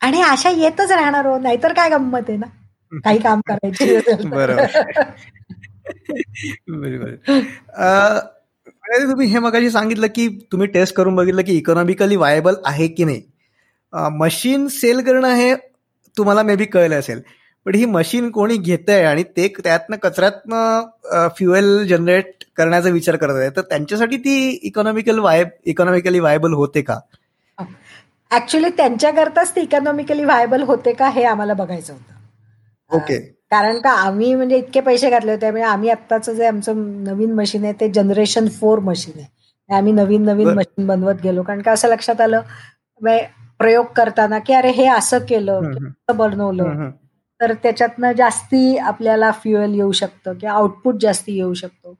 [SPEAKER 1] आणि आशा येतच राहणार हो नाहीतर काय गंमत आहे ना? काही काम करायची
[SPEAKER 2] बरोबर. म्हणजे तुम्ही हे मगाशी सांगितलं की तुम्ही टेस्ट करून बघितलं की इकॉनॉमिकली वायबल आहे की नाही? मशीन सेल करणं हे तुम्हाला मे बी कळलं असेल. पण ही मशीन कोणी घेत आहे आणि ते त्यातनं कचऱ्यातनं फ्युएल जनरेट करण्याचा विचार करत आहे तर त्यांच्यासाठी ती इकॉनॉमिकल वायब इकॉनॉमिकली वायबल होते का
[SPEAKER 1] ऍक्च्युली त्यांच्याकरताच ते इकॉनॉमिकली व्हायबल होते का हे आम्हाला बघायचं होतं
[SPEAKER 2] ओके
[SPEAKER 1] कारण का आम्ही म्हणजे इतके पैसे घातले होते म्हणजे आम्ही आत्ताचं जे आमचं नवीन मशीन आहे ते जनरेशन फोर मशीन आहे आम्ही नवीन नवीन. मशीन बनवत गेलो कारण का असं लक्षात आलं म्हणजे प्रयोग करताना की अरे हे असं केलं. असं बनवलं. तर त्याच्यातनं जास्ती आपल्याला फ्युएल येऊ शकतं किंवा आउटपुट जास्ती येऊ शकतो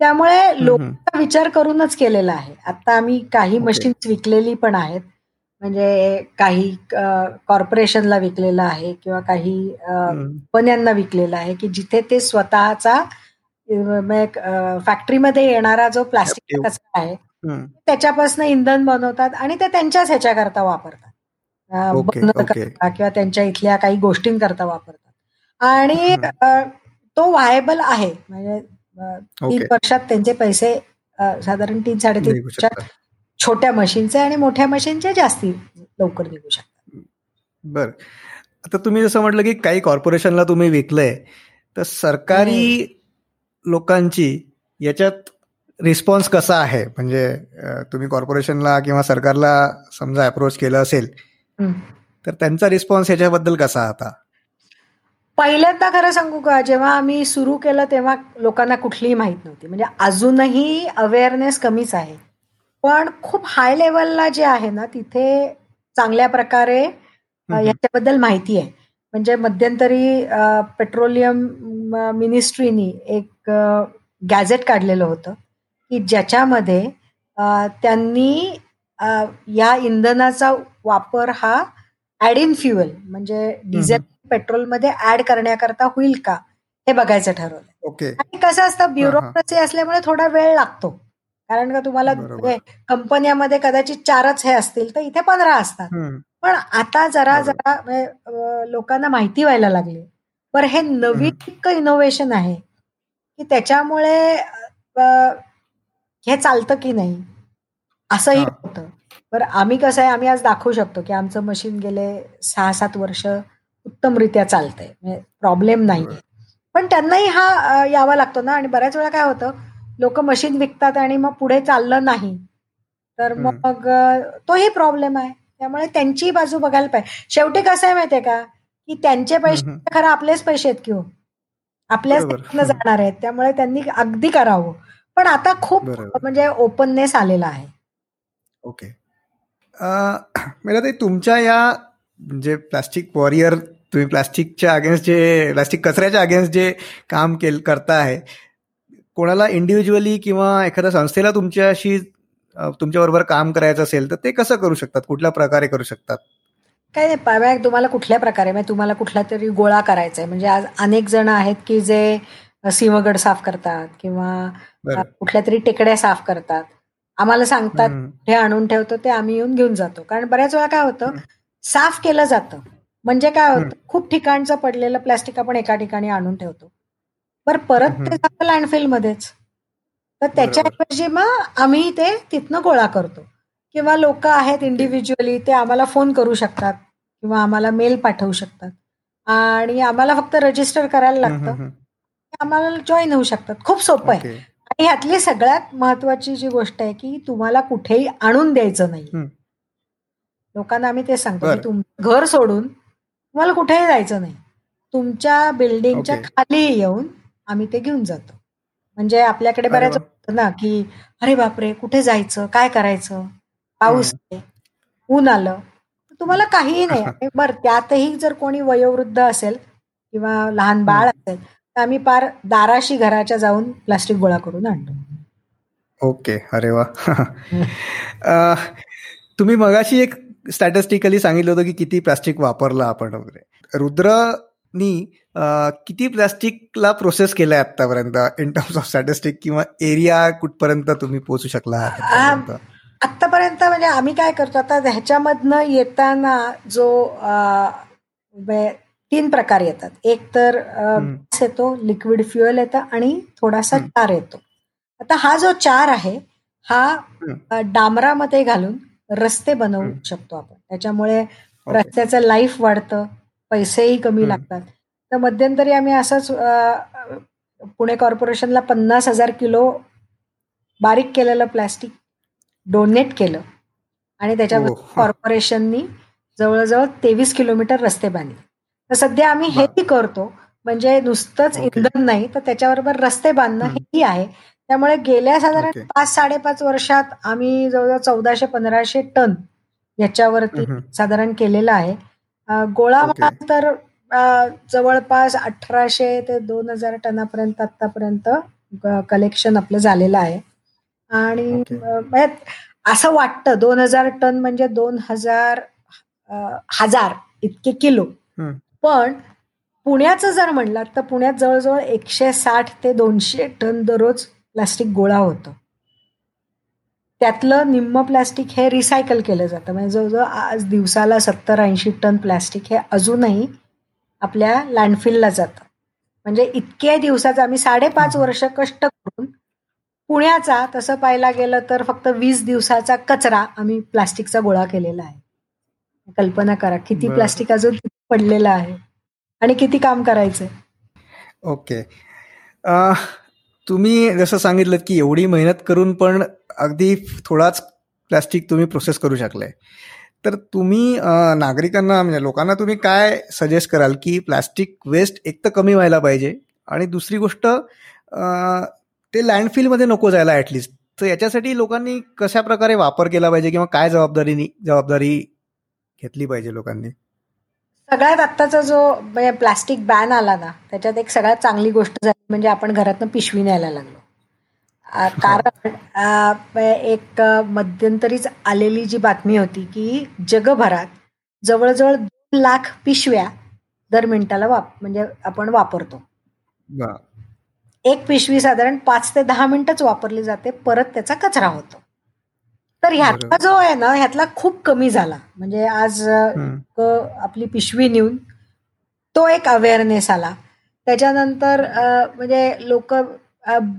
[SPEAKER 1] त्यामुळे लोकांचा विचार करूनच केलेला आहे आता आम्ही काही. मशीन्स विकलेली पण आहेत म्हणजे काही कॉर्पोरेशनला विकलेलं आहे किंवा काही. कंपन्यांना विकलेला आहे की जिथे ते स्वतःचा फॅक्टरीमध्ये येणारा जो प्लास्टिक. कचरा आहे. त्याच्यापासून इंधन बनवतात आणि ते त्यांच्याच ह्याच्याकरता वापरतात करता किंवा त्यांच्या इथल्या काही गोष्टींकरता वापरतात. आणि तो व्हायबल आहे. म्हणजे तीन. वर्षात त्यांचे पैसे साधारण तीन साडेतीन वर्षात. छोट्या मशीनचे आणि मोठ्या मशीनचे जास्ती लवकर निघू शकतात.
[SPEAKER 2] बर. आता तुम्ही जसं म्हटलं की काही कॉर्पोरेशनला तुम्ही विकलंय तर सरकारी लोकांची याच्यात रिस्पॉन्स कसा आहे? म्हणजे तुम्ही कॉर्पोरेशनला किंवा सरकारला समजा अप्रोच केलं असेल. तर त्यांचा रिस्पॉन्स याच्याबद्दल कसा आता?
[SPEAKER 1] पहिल्यांदा खरं सांगू का जेव्हा आम्ही सुरू केलं तेव्हा लोकांना कुठलीही माहीत नव्हती. म्हणजे अजूनही अवेअरनेस कमीच आहे. पण खूप हाय लेवलला जे आहे ना तिथे चांगल्या प्रकारे. याच्याबद्दल माहिती आहे. म्हणजे मध्यंतरी पेट्रोलियम मिनिस्ट्रीनी एक गॅझेट काढलेलं होतं की ज्याच्यामध्ये त्यांनी या इंधनाचा वापर हा ऍड इन फ्युएल म्हणजे डिझेल पेट्रोलमध्ये ऍड करण्याकरता होईल का हे बघायचं ठरवलं
[SPEAKER 2] ओके.
[SPEAKER 1] आणि कसं असतं ब्युरोक्रेसी असल्यामुळे थोडा वेळ लागतो. कारण का तुम्हाला कंपन्यामध्ये कदाचित चारच हे असतील तर इथे पंधरा असतात. पण आता जरा. जरा लोकांना माहिती व्हायला लागली. बरं हे नवीन इतकं इनोव्हेशन आहे की त्याच्यामुळे हे चालतं की नाही? असंही
[SPEAKER 2] हा.
[SPEAKER 1] होतं बरं आम्ही कसं आहे आम्ही आज दाखवू शकतो की आमचं मशीन गेले सहा सात वर्ष उत्तमरित्या चालतंय म्हणजे प्रॉब्लेम नाही. पण त्यांनाही हा यावा लागतो ना आणि बऱ्याच वेळा काय होतं लोक मशीन विकतात आणि मग पुढे चाललं नाही तर. मग तोही प्रॉब्लेम आहे त्यामुळे त्यांची बाजू बघायला पाहिजे शेवटी कसं आहे माहितीये का की त्यांचे पैसे. खरं आपलेच पैसे आहेत किंवा आपल्याच
[SPEAKER 2] बरोबर.
[SPEAKER 1] देशातनं जाणार आहेत त्यामुळे त्यांनी अगदी करावं पण आता खूप. म्हणजे ओपननेस आलेला आहे
[SPEAKER 2] ओके. (clears throat) मला ते तुमच्या या म्हणजे प्लास्टिक वॉरियर तुम्ही प्लास्टिकच्या अगेन्स्ट जे प्लास्टिक कचऱ्याच्या अगेन्स्ट जे काम केल करता आहे कोणाला इंडिव्हिज्युअली किंवा एखाद्या संस्थेला तुमच्याशी तुमच्याबरोबर काम करायचं असेल तर ते कसं करू शकतात? कुठल्या प्रकारे करू शकतात?
[SPEAKER 1] काय नाही पाव्या तुम्हाला कुठल्या प्रकारे म्हणजे तुम्हाला कुठला तरी गोळा करायचा आहे म्हणजे आज अनेक जण आहेत की जे सिंहगड साफ करतात किंवा कुठल्या तरी टेकड्या साफ करतात. आम्हाला सांगतात. हे आणून ठेवतो ते आम्ही येऊन घेऊन जातो. कारण बऱ्याच वेळा काय होतं. साफ केलं जातं. म्हणजे काय होतं खूप ठिकाणचं पडलेलं प्लॅस्टिक आपण एका ठिकाणी आणून ठेवतो. बरं परत ते जातं लँडफिल मध्येच. तर त्याच्याऐवजी मग आम्ही ते तिथनं गोळा करतो. किंवा लोक आहेत इंडिव्हिज्युअली ते आम्हाला फोन करू शकतात किंवा आम्हाला मेल पाठवू शकतात. आणि आम्हाला फक्त रजिस्टर करायला लागतं. आम्हाला जॉईन होऊ शकतात. खूप सोपं आहे. आणि ह्यातली सगळ्यात महत्वाची जी गोष्ट आहे की तुम्हाला कुठेही आणून द्यायचं नाही. लोकांना आम्ही ते सांगतो की तुमचं घर सोडून तुम्हाला कुठेही जायचं नाही. तुमच्या बिल्डिंगच्या खाली येऊन आम्ही ते घेऊन जातो. म्हणजे आपल्याकडे बऱ्याच ना की अरे बापरे कुठे जायचं? काय करायचं? पाऊस आहे. ऊन आलं. तुम्हाला काहीही नाही. (laughs) बरं त्यातही जर कोणी वयोवृद्ध असेल किंवा लहान बाळ असेल आम्ही पार दाराशी घराच्या जाऊन प्लास्टिक गोळा करून आणतो.
[SPEAKER 2] ओके अरे वा. तुम्ही मगाशी एक स्टॅटिस्टिकली सांगितलं होतं की किती प्लास्टिक वापरलं आपण वगैरे. रुद्रनी किती प्लास्टिकला प्रोसेस केलंय आतापर्यंत इन टर्म्स ऑफ स्टॅटिस्टिक किंवा एरिया कुठपर्यंत तुम्ही पोहोचू शकला
[SPEAKER 1] आतापर्यंत म्हणजे आम्ही काय करतो आता ह्याच्यामधनं येताना जो तीन प्रकार येतात. एक तर येतो लिक्विड फ्युएल येतं आणि थोडासा चार येतो. आता हा जो चार आहे हा डांबरामध्ये घालून रस्ते बनवू शकतो आपण. त्याच्यामुळे रस्त्याचं लाईफ वाढतं पैसेही कमी लागतात. तर मध्यंतरी आम्ही असंच पुणे कॉर्पोरेशनला पन्नास हजार किलो बारीक केलेलं प्लॅस्टिक डोनेट केलं. आणि त्याच्यावर कॉर्पोरेशननी जवळजवळ तेवीस किलोमीटर रस्ते बांधले. तर सध्या आम्ही हेही करतो. म्हणजे नुसतंच इंधन नाही तर त्याच्याबरोबर रस्ते बांधणं हेही आहे. त्यामुळे गेल्या साधारण पाच साडेपाच वर्षात आम्ही जवळजवळ चौदाशे पंधराशे टन याच्यावरती साधारण केलेलं आहे. गोळा तर जवळपास अठराशे ते दोन हजार टनापर्यंत आतापर्यंत कलेक्शन आपलं झालेलं आहे. आणि असं वाटतं दोन हजार टन म्हणजे दोन हजार हजार इतके किलो. पण पुण्याचं जर म्हणलं तर पुण्यात जवळजवळ एकशे साठ ते दोनशे टन दररोज प्लास्टिक गोळा होतं. त्यातलं निम्म प्लास्टिक हे रिसायकल केलं जातं. म्हणजे जवळजवळ आज दिवसाला सत्तर ऐंशी टन प्लास्टिक हे अजूनही आपल्या लँडफिलला जातं. म्हणजे इतक्या दिवसाचं आम्ही साडेपाच वर्ष कष्ट करून पुण्याचा तसं पाहायला गेलं तर फक्त वीस दिवसाचा कचरा आम्ही प्लास्टिकचा गोळा केलेला आहे. कल्पना करा किती प्लास्टिक अजून पडलेला आहे. आणि किती काम करायचंय?
[SPEAKER 2] ओके. तुम्ही जसं सांगितलं की एवढी मेहनत करून पण अगदी थोडाच प्लॅस्टिक तुम्ही प्रोसेस करू शकलाय. तर तुम्ही नागरिकांना म्हणजे लोकांना तुम्ही काय सजेस्ट कराल की प्लॅस्टिक वेस्ट एक तर कमी व्हायला पाहिजे आणि दुसरी गोष्ट ते लँडफिलमध्ये नको जायला ॲटलिस्ट तर याच्यासाठी लोकांनी कशा प्रकारे वापर केला पाहिजे किंवा काय जबाबदारी जबाबदारी घेतली पाहिजे लोकांनी?
[SPEAKER 1] सगळ्यात आत्ताचा जो प्लास्टिक बॅन आला ना त्याच्यात एक सगळ्यात चांगली गोष्ट झाली म्हणजे आपण घरातनं पिशवी न्यायला लागलो. कारण एक मध्यंतरीच आलेली जी बातमी होती की जगभरात जवळजवळ दोन लाख पिशव्या दर मिनिटाला वाप म्हणजे आपण वापरतो. एक पिशवी साधारण पाच ते दहा मिनिटच वापरली जाते परत त्याचा कचरा होतो. तर ह्यातला जो आहे ना ह्यातला खूप कमी झाला. म्हणजे आज आपली पिशवी नेऊन तो एक अवेअरनेस आला. त्याच्यानंतर म्हणजे लोक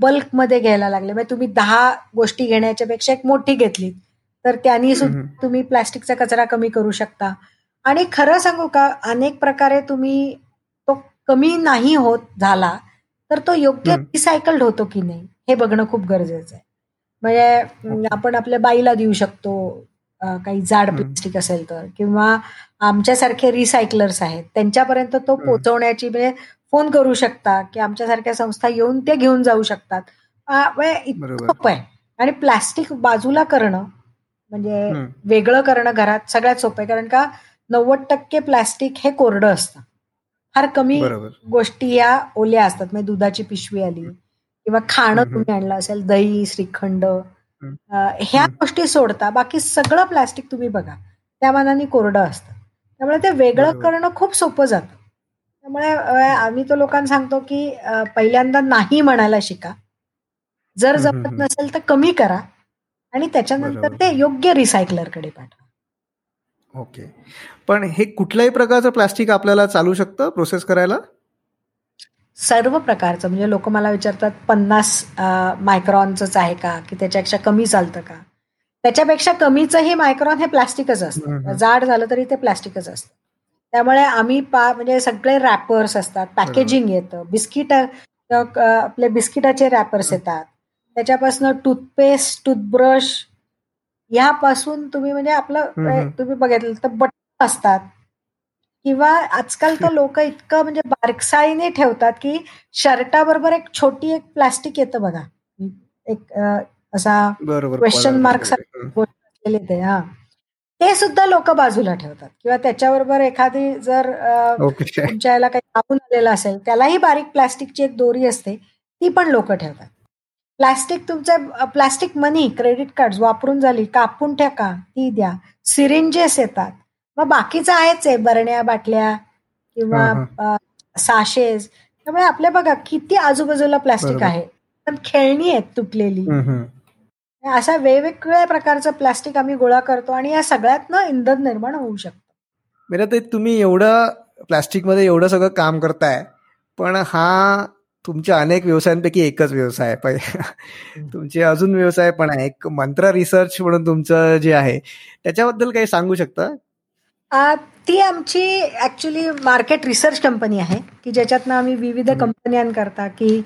[SPEAKER 1] बल्कमध्ये घ्यायला लागले. म्हणजे तुम्ही दहा गोष्टी घेण्याच्या पेक्षा एक मोठी घेतली. तर त्यांनी सुद्धा तुम्ही प्लास्टिकचा कचरा कमी करू शकता. आणि खरं सांगू का अनेक प्रकारे तुम्ही तो कमी नाही होत झाला तर तो योग्य रिसायकल्ड होतो की नाही हे बघणं खूप गरजेचं आहे. म्हणजे आपण आपल्या बाईला देऊ शकतो काही जाड प्लास्टिक असेल तर. किंवा आमच्यासारखे रिसायकलर्स आहेत. त्यांच्यापर्यंत तो पोहोचवण्याची म्हणजे फोन करू शकता की आमच्यासारख्या संस्था येऊन ते घेऊन जाऊ शकतात. इतकं सोपं आहे. आणि प्लास्टिक बाजूला करणं म्हणजे वेगळं करणं घरात सगळ्यात सोपं आहे. कारण का नव्वद टक्के प्लास्टिक हे कोरडं असतं. फार कमी गोष्टी या ओल्या असतात. म्हणजे दुधाची पिशवी आली किंवा खाणं तुम्ही आणलं असेल दही श्रीखंड ह्या गोष्टी सोडता बाकी सगळं प्लास्टिक तुम्ही बघा. त्या मानाने कोरडं असतं. त्यामुळे ते वेगळं करणं खूप सोपं जातं. त्यामुळे आम्ही तो लोकांना सांगतो की पहिल्यांदा नाही म्हणायला शिका. जर जमत नसेल तर कमी करा आणि त्याच्यानंतर ते योग्य रिसायकलरकडे पाठवा.
[SPEAKER 2] ओके. पण हे कुठल्याही प्रकारचं प्लास्टिक आपल्याला चालू शकतं प्रोसेस करायला?
[SPEAKER 1] सर्व प्रकारचं म्हणजे लोक मला विचारतात पन्नास मायक्रॉनच आहे का? की त्याच्यापेक्षा कमी चालतं का? त्याच्यापेक्षा कमीचंही मायक्रॉन हे प्लास्टिकच असतं. जाड झालं तरी ते प्लास्टिकच असतं. त्यामुळे आम्ही पा म्हणजे सगळे रॅपर्स असतात. पॅकेजिंग येतं. बिस्किट आपले बिस्किटाचे रॅपर्स येतात. त्याच्यापासून टूथपेस्ट टूथब्रश ह्यापासून तुम्ही म्हणजे आपलं तुम्ही बघितलं तर बटन असतात. किंवा आजकाल तर लोक इतकं म्हणजे बारकसाईने ठेवतात की शर्टाबरोबर एक छोटी एक प्लास्टिक येतं बघा. एक असा क्वेश्चन मार्क ते हा. ते सुद्धा लोक बाजूला ठेवतात. किंवा त्याच्याबरोबर एखादी जर तुमच्या याला काही कापून आलेलं असेल त्यालाही बारीक प्लास्टिकची एक दोरी असते ती पण लोक ठेवतात. प्लास्टिक तुमचे प्लास्टिक मनी क्रेडिट कार्ड वापरून झाली कापून ठेका ती द्या. सिरिंजेस येतात. मग बाकीचं आहेच आहे बरण्या बाटल्या किंवा साशेज. त्यामुळे आपल्या बघा किती आजूबाजूला प्लास्टिक आहे. पण खेळणी आहेत तुटलेली. अशा वेगवेगळ्या प्रकारचं प्लास्टिक आम्ही गोळा करतो आणि या सगळ्यातनं इंधन निर्माण होऊ शकतं.
[SPEAKER 2] मेरा ते तुम्ही एवढं प्लास्टिकमध्ये एवढं सगळं काम करताय पण हा तुमच्या अनेक व्यवसायांपैकी एकच व्यवसाय आहे. तुमचे अजून व्यवसाय पण आहे. एक मंत्रा रिसर्च म्हणून तुमचं जे आहे त्याच्याबद्दल काही सांगू शकता?
[SPEAKER 1] ती आमची ऍक्च्युली मार्केट रिसर्च कंपनी आहे की ज्याच्यातनं आम्ही विविध कंपन्यांकरता की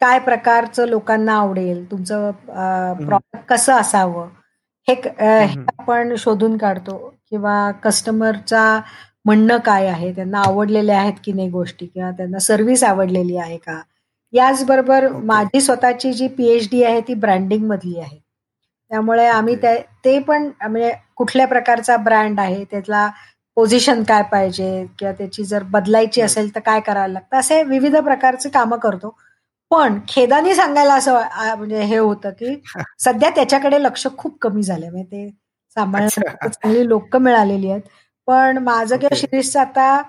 [SPEAKER 1] काय प्रकारचं लोकांना आवडेल तुमचं प्रॉडक्ट कसं असावं हे आपण शोधून काढतो. किंवा कस्टमरचा म्हणणं काय आहे त्यांना आवडलेले आहेत की नाही गोष्टी किंवा त्यांना सर्व्हिस आवडलेली आहे का? याचबरोबर माझी स्वतःची जी पीएच डी आहे ती ब्रँडिंग मधली आहे. त्यामुळे आम्ही ते पण म्हणजे कुठल्या प्रकारचा ब्रँड आहे त्यातला पोझिशन काय पाहिजे किंवा त्याची जर बदलायची असेल तर काय करायला लागतं असे विविध प्रकारचे कामं करतो. पण खेदानी सांगायला असं म्हणजे हे होतं की (laughs) सध्या त्याच्याकडे लक्ष खूप कमी झालंय. म्हणजे ते सांभाळण्यासाठी चांगली लोक मिळालेली आहेत. पण माझं किंवा शिरीषचं आता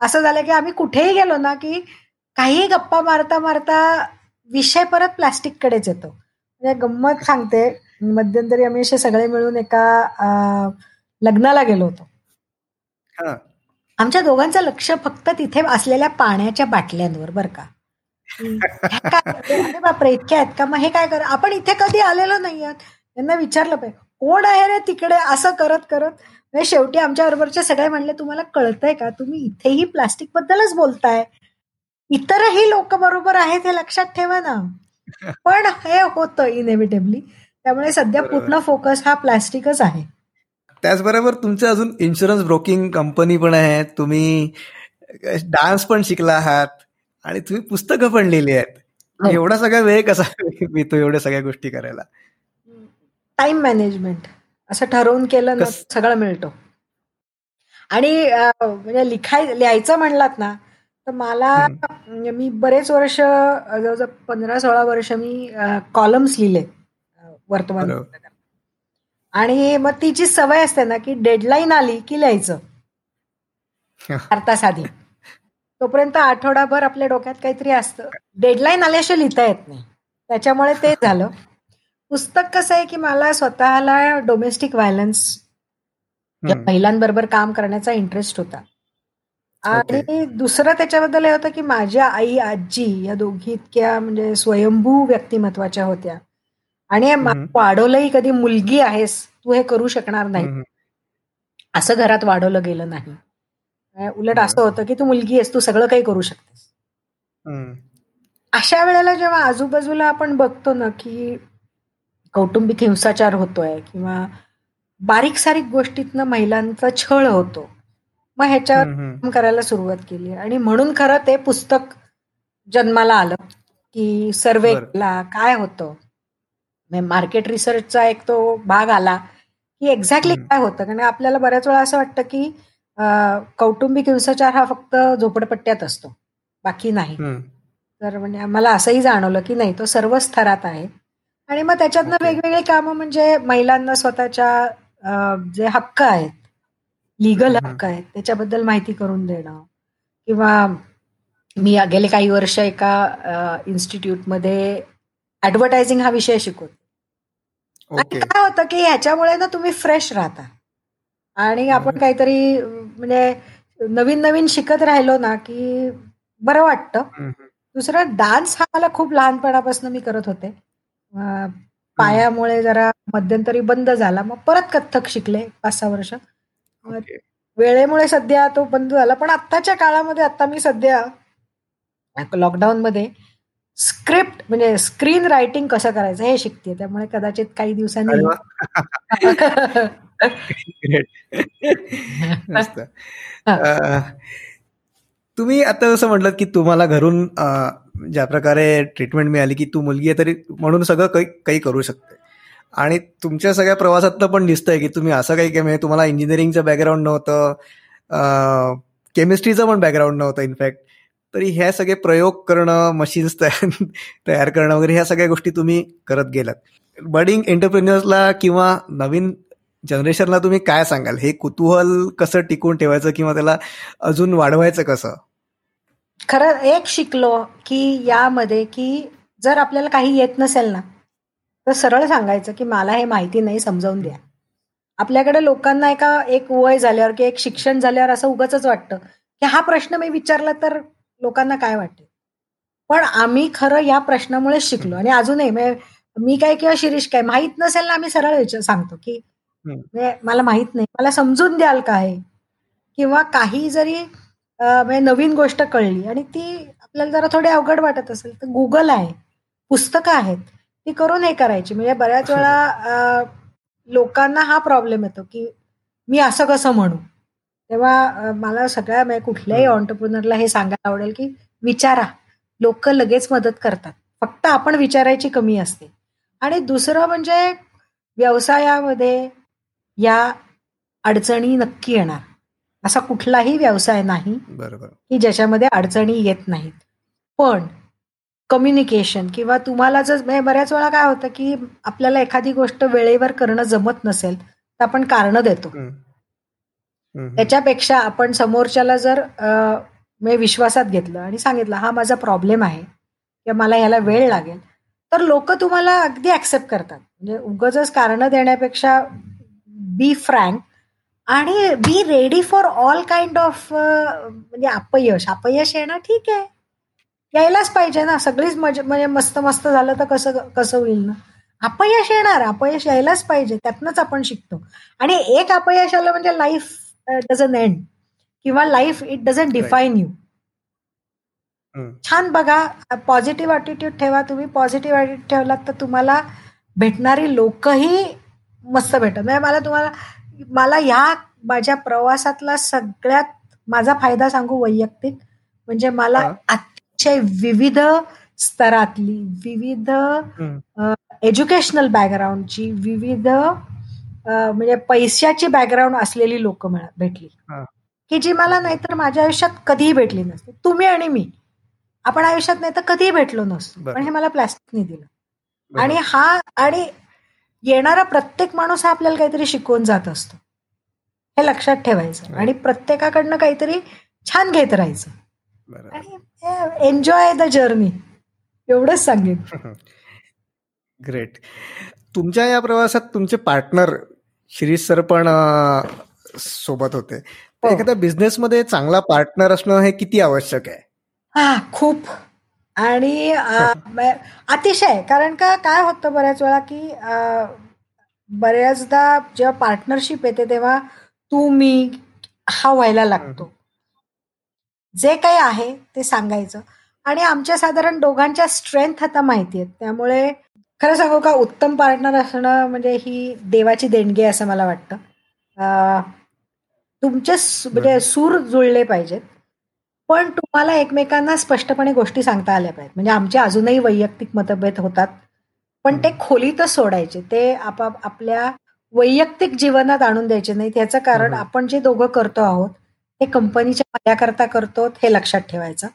[SPEAKER 1] असं झालं की आम्ही कुठेही गेलो ना की काही गप्पा मारता मारता विषय परत प्लास्टिक कडेच येतो. म्हणजे गंमत सांगते मध्यंतरी आम्ही असे सगळे मिळून एका लग्नाला गेलो होतो. आमच्या दोघांचं लक्ष फक्त तिथे असलेल्या पाण्याच्या बाटल्यांवर बर का. अरे बापरे इतक्या आहेत का? मग हे काय कर? आपण इथे कधी आलेलो नाही आहात त्यांना विचारलं पाहिजे. कोण आहे रे तिकडे? असं करत करत. म्हणजे शेवटी आमच्या बरोबरचे सगळे म्हणले तुम्हाला कळतंय का? तुम्ही इथेही प्लास्टिक बद्दलच बोलताय. इतरही लोक बरोबर आहेत हे लक्षात ठेवा ना. पण हे होतं इनेव्हिटेबली त्यामुळे सध्या पूर्ण फोकस हा प्लास्टिकच आहे.
[SPEAKER 2] त्याचबरोबर तुमचं अजून इन्शुरन्स ब्रोकिंग कंपनी पण आहे तुम्ही डान्स पण शिकला आहात. आणि तुम्ही पुस्तकं पण लिहिली आहेत. हो. एवढा सगळा वेळ कसा मिळतो एवढ्या सगळ्या गोष्टी करायला?
[SPEAKER 1] टाइम मॅनेजमेंट असं ठरवून केलं ना सगळं मिळतो. आणि म्हणजे लिखाय लिहायचं म्हणलात ना तर मला म्हणजे मी बरेच वर्ष जवळजवळ पंधरा सोळा वर्ष मी कॉलम्स लिहिले. वर्तमान आणि मग तिची सवय असते ना की डेडलाईन आली की लिहायचं. (laughs) आधी तोपर्यंत आठवडाभर आपल्या डोक्यात काहीतरी असतं. डेडलाईन आल्याशिवाय लिहिता येत नाही. त्याच्यामुळे ते झालं. पुस्तक कसं आहे की मला स्वतःला डोमेस्टिक व्हायलन्स महिलांबरोबर काम करण्याचा इंटरेस्ट होता. आणि दुसरं त्याच्याबद्दल हे होतं की माझ्या आई आजी या दोघी इतक्या म्हणजे स्वयंभू व्यक्तिमत्वाच्या होत्या. आणि वाढवलंही कधी मुलगी आहेस तू हे करू शकणार नाही. असं घरात वाढवलं गेलं नाही. उलट असं होतं की तू मुलगी आहेस तू सगळं काही करू शकतेस. अशा वेळेला जेव्हा आजूबाजूला आपण बघतो ना की कौटुंबिक हिंसाचार होतोय किंवा बारीक सारीक गोष्टीतनं महिलांचा छळ होतो मग ह्याच्यावर काम करायला सुरुवात केली. आणि म्हणून खरं ते पुस्तक जन्माला आलं की सर्वे काय होतं? मार्केट रिसर्चचा एक तो भाग आला की एक्झॅक्टली काय होतं? कारण आपल्याला बऱ्याच वेळा असं वाटतं की कौटुंबिक हिंसाचार हा फक्त झोपडपट्ट्यात असतो बाकी नाही. तर म्हणजे मला असंही जाणवलं की नाही तो सर्व स्तरात आहे. आणि मग त्याच्यातनं वेगवेगळी कामं म्हणजे महिलांना स्वतःच्या जे हक्क आहेत लिगल हक्क आहेत त्याच्याबद्दल माहिती करून देणं. किंवा मी गेले काही वर्ष एका इन्स्टिट्यूटमध्ये ऍडव्हर्टायझिंग हा विषय शिकवतो. आणि काय होतं की ह्याच्यामुळे ना तुम्ही फ्रेश राहता. आणि आपण काहीतरी म्हणजे नवीन नवीन शिकत राहिलो ना की बरं वाटतं. दुसरं डान्स हा मला खूप लहानपणापासून मी करत होते. पायामुळे जरा मध्यंतरी बंद झाला. मग परत कथ्थक शिकले पाच सहा वर्ष. वेळेमुळे सध्या तो बंद झाला. पण आत्ताच्या काळामध्ये आता मी सध्या लॉकडाऊन मध्ये स्क्रिप्ट म्हणजे स्क्रीन रायटिंग कसं करायचं हे शिकते त्यामुळे कदाचित काही दिवसांनी (laughs)
[SPEAKER 2] तुम्ही आता जसं म्हटलं की तुम्हाला घरून ज्या प्रकारे ट्रीटमेंट मिळाली की तू मुलगी आहे तरी म्हणून सगळं काही काही करू शकते. आणि तुमच्या सगळ्या प्रवासातलं पण दिसतंय की तुम्ही असं काही म्हणजे तुम्हाला इंजिनिअरिंगचं बॅकग्राऊंड नव्हतं केमिस्ट्रीचं पण बॅकग्राऊंड नव्हतं इनफॅक्ट तरी ह्या सगळे प्रयोग करणं मशीन्स तयार तयार करणं वगैरे ह्या सगळ्या गोष्टी तुम्ही करत गेलात. बडिंग एंटरप्रेन्युअर्सला किंवा नवीन जनरेशनला तुम्ही काय सांगाल? हे कुतूहल कसं टिकून ठेवायचं किंवा त्याला अजून वाढवायचं कसं?
[SPEAKER 1] खरं एक शिकलो की यामध्ये की जर आपल्याला काही येत नसेल ना तर सरळ सांगायचं की मला हे माहिती नाही समजावून द्या. आपल्याकडे लोकांना एका एक वय झाल्यावर की एक शिक्षण झाल्यावर असं उगच वाटतं. की हा प्रश्न मी विचारला तर लोकांना काय वाटेल पण आम्ही खरं या प्रश्नामुळे शिकलो. आणि अजूनही मी काय किंवा शिरीष काय माहीत नसेल ना आम्ही सरळ सांगतो की मला माहीत नाही. मला समजून द्याल काय किंवा काही जरी नवीन गोष्ट कळली आणि ती आपल्याला जरा थोडी अवघड वाटत असेल तर गुगल आहे. पुस्तकं आहेत. ती करून हे करायची. म्हणजे बऱ्याच वेळा लोकांना हा प्रॉब्लेम येतो की मी असं कसं म्हणू? तेव्हा मला सगळ्या म्हणजे कुठल्याही ऑन्टरप्रुनरला हे सांगायला आवडेल की विचारा. लोक लगेच मदत करतात. फक्त आपण विचारायची कमी असते. आणि दुसरं म्हणजे व्यवसायामध्ये या अडचणी नक्की येणार. असा कुठलाही व्यवसाय नाही
[SPEAKER 2] बरोबर.
[SPEAKER 1] की ज्याच्यामध्ये अडचणी येत नाहीत. पण कम्युनिकेशन किंवा तुम्हाला जर म्हणजे बऱ्याच वेळा काय होतं की आपल्याला एखादी गोष्ट वेळेवर करणं जमत नसेल तर आपण कारण देतो. त्याच्यापेक्षा आपण समोरच्याला जर मी विश्वासात घेतलं आणि सांगितलं हा माझा प्रॉब्लेम आहे किंवा मला ह्याला वेळ लागेल तर लोक तुम्हाला अगदी ऍक्सेप्ट करतात. म्हणजे उगच कारण देण्यापेक्षा बी फ्रँक आणि be ready for all kind of म्हणजे अपयश. अपयश येणं ठीक आहे. यायलाच पाहिजे ना. सगळीच म्हणजे मस्त मस्त झालं तर कसं कसं होईल ना? अपयश येणार. अपयश यायलाच पाहिजे. त्यातनंच आपण शिकतो. आणि एक अपयश आलं म्हणजे लाईफ डझन एंड किंवा life it doesn't define you छान बघा पॉझिटिव्ह अटिट्यूड ठेवा तुम्ही. पॉझिटिव्ह अटिट्यूड ठेवलात तर तुम्हाला भेटणारी लोकही मस्त भेटत म्हणजे मला तुम्हाला मला ह्या माझ्या प्रवासातला सगळ्यात माझा फायदा सांगू वैयक्तिक. म्हणजे मला अतिशय विविध स्तरातली विविध एज्युकेशनल बॅकग्राऊंडची विविध म्हणजे पैशाची बॅकग्राऊंड असलेली लोक भेटली. की जी मला नाहीतर माझ्या आयुष्यात कधीही भेटली नसते. तुम्ही आणि मी. आपण आयुष्यात नाही तर कधीही भेटलो नसतो. पण हे मला प्लॅस्टिकने दिलं. आणि हा आणि येणारा प्रत्येक माणूस हा आपल्याला काहीतरी शिकवून जात असतो. हे लक्षात ठेवायचं. आणि प्रत्येकाकडनं काहीतरी छान घेत राहायचं. आणि एन्जॉय द जर्नी एवढंच सांगेन. (laughs)
[SPEAKER 2] ग्रेट तुमच्या या प्रवासात तुमचे पार्टनर शिरीष सर पण सोबत होते. हो. एखाद्या बिझनेसमध्ये चांगला पार्टनर असणं हे किती आवश्यक आहे?
[SPEAKER 1] हा खूप. आणि अतिशय. कारण का काय होतं बऱ्याच वेळा की बऱ्याचदा जेव्हा पार्टनरशिप येते तेव्हा तू मी हा व्हायला लागतो. जे काही आहे ते सांगायचं. आणि आमच्या साधारण दोघांच्या स्ट्रेंथ आता माहिती आहेत. त्यामुळे खरं सांगू का उत्तम पार्टनर असणं म्हणजे ही देवाची देणगी असं मला वाटतं. तुमचे म्हणजे सूर जुळले पाहिजेत पण तुम्हाला एकमेकांना स्पष्टपणे गोष्टी सांगता आल्या पाहिजेत. म्हणजे आमचे अजूनही वैयक्तिक मतभेद होतात पण ते खोलीतच सोडायचे ते आपाप आपल्या वैयक्तिक जीवनात आणून द्यायचे नाही त्याचं कारण आपण जे दोघं करतो आहोत ते कंपनीच्या माझ्याकरता करतो हे लक्षात ठेवायचं.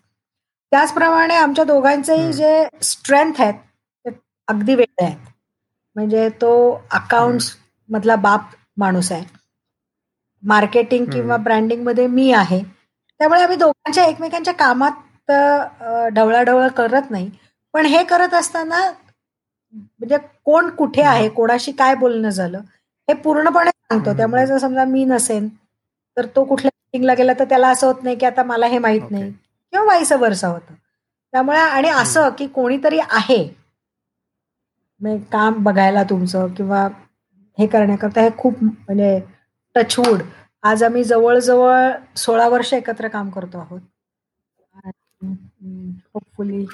[SPEAKER 1] त्याचप्रमाणे आमच्या दोघांचेही जे स्ट्रेंथ आहेत अगदी वेगळे आहेत म्हणजे तो अकाउंट्स मधला बाप माणूस आहे. मार्केटिंग किंवा ब्रँडिंगमध्ये मी आहे. त्यामुळे आम्ही दोघांच्या एकमेकांच्या कामात ढवळाढवळ करत नाही. पण हे करत असताना म्हणजे कोण कुठे आहे कोणाशी काय बोलणं झालं हे पूर्णपणे सांगतो. त्यामुळे जर समजा मी नसेन तर तो कुठल्या मिटिंगला गेला तर त्याला असं होत नाही की आता मला हे माहीत. नाही. किंवा वाईस वर्षा होतं. त्यामुळे आणि असं की कोणीतरी आहे म्हणजे काम बघायला तुमचं किंवा हे करण्याकरता हे खूप म्हणजे टचवूड आज आम्ही जवळजवळ सोळा वर्ष एकत्र काम करतो आहोत. Hopefully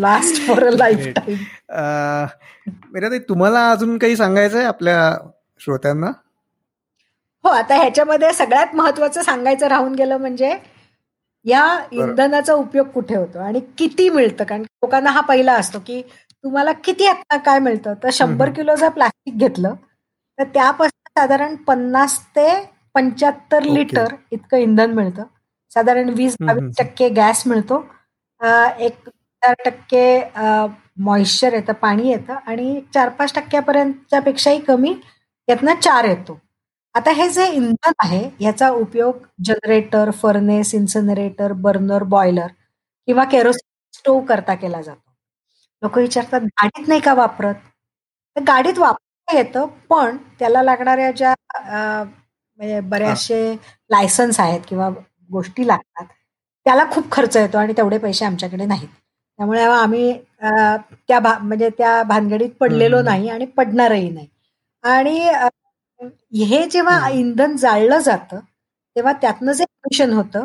[SPEAKER 1] last for a lifetime
[SPEAKER 2] तुम्हाला अजून काही सांगायचं आहे आपल्या श्रोत्यांना?
[SPEAKER 1] हो आता ह्याच्यामध्ये सगळ्यात महत्वाचं सांगायचं राहून गेलं म्हणजे या इंधनाचा उपयोग कुठे होतो आणि किती मिळतं? कारण लोकांना हा पहिला असतो की तुम्हाला किती आता काय मिळतं? तर शंभर. किलो जर प्लास्टिक घेतलं तर त्यापासून साधारण पन्नास ते पंच्याहत्तर. लिटर इतकं इंधन मिळतं. साधारण वीस बावीस टक्के गॅस मिळतो. एक चार टक्के मॉइश्चर येतं पाणी येतं आणि चार पाच टक्क्यापर्यंतच्या पेक्षाही कमी यातनं चार येतो. आता हे जे इंधन आहे याचा उपयोग generator furnace incinerator burner boiler किंवा केरोसिन स्टोव्ह करता केला जातो. लोक विचारतात गाडीत नाही का वापरत तर गाडीत वापरता येतं पण त्याला लागणाऱ्या ज्या म्हणजे बऱ्याचशे लायसन्स आहेत किंवा गोष्टी लागतात त्याला खूप खर्च येतो आणि तेवढे पैसे आमच्याकडे नाहीत त्यामुळे आम्ही त्या भा म्हणजे त्या भानगडीत पडलेलो. नाही आणि पडणारही नाही आणि हे जेव्हा. इंधन जाळलं जातं तेव्हा त्यातनं जे एमिशन होतं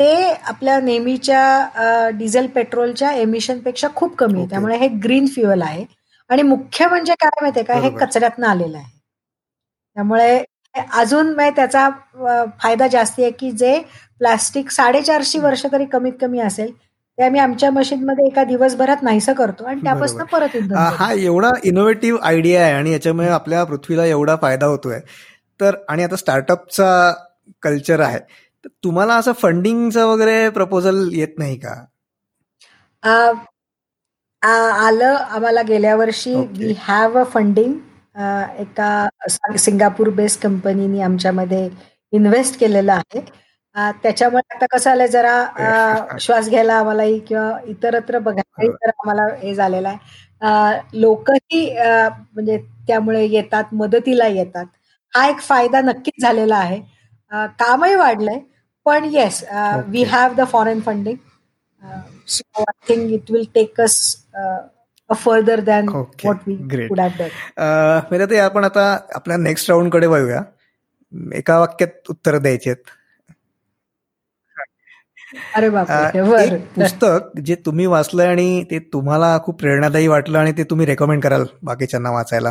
[SPEAKER 1] ते आपल्या नेहमीच्या डिझेल पेट्रोलच्या एमिशनपेक्षा खूप कमी आहे. त्यामुळे हे ग्रीन फ्युअल आहे आणि मुख्य म्हणजे काय माहितीये का हे. कचऱ्यातनं आलेलं आहे त्यामुळे अजून म्हणजे त्याचा फायदा जास्ती आहे की जे प्लास्टिक साडेचारशे वर्ष तरी कमीत कमी असेल ते आम्ही आमच्या मशीनमध्ये एका दिवसभरात नाहीसं करतो आणि त्यापासून. परत.
[SPEAKER 2] हा एवढा इनोव्हेटिव्ह आयडिया आहे आणि याच्यामुळे आपल्या पृथ्वीला एवढा फायदा होतोय तर आणि आता स्टार्टअपचा कल्चर आहे तर तुम्हाला असं फंडिंगचं वगैरे प्रपोजल येत नाही का?
[SPEAKER 1] आलं आम्हाला गेल्या वर्षी. वी हॅव अ फंडिंग एका सिंगापूर बेस्ड कंपनीने आमच्यामध्ये इन्व्हेस्ट केलेलं आहे. त्याच्यामुळे आता कसं आलंय जरा श्वास घ्यायला आम्हालाही किंवा इतरत्र बघायलाही. जरा आम्हाला हे झालेलं आहे. लोकही म्हणजे त्यामुळे येतात मदतीला येतात. हा एक फायदा नक्कीच झालेला आहे. कामही वाढलंय. पण yes we. Have the foreign funding so I think it will take us further than what we. Could
[SPEAKER 2] um, Meeratai आपण आता आपल्या नेक्स्ट राऊंडकडे वळूया एका वाक्यात उत्तर द्यायची
[SPEAKER 1] अरे
[SPEAKER 2] एक पुस्तक जे तुम्ही वाचलंय आणि ते तुम्हाला खूप प्रेरणादायी वाटलं आणि ते तुम्ही रेकमेंड कराल बाकीच्यांना वाचायला.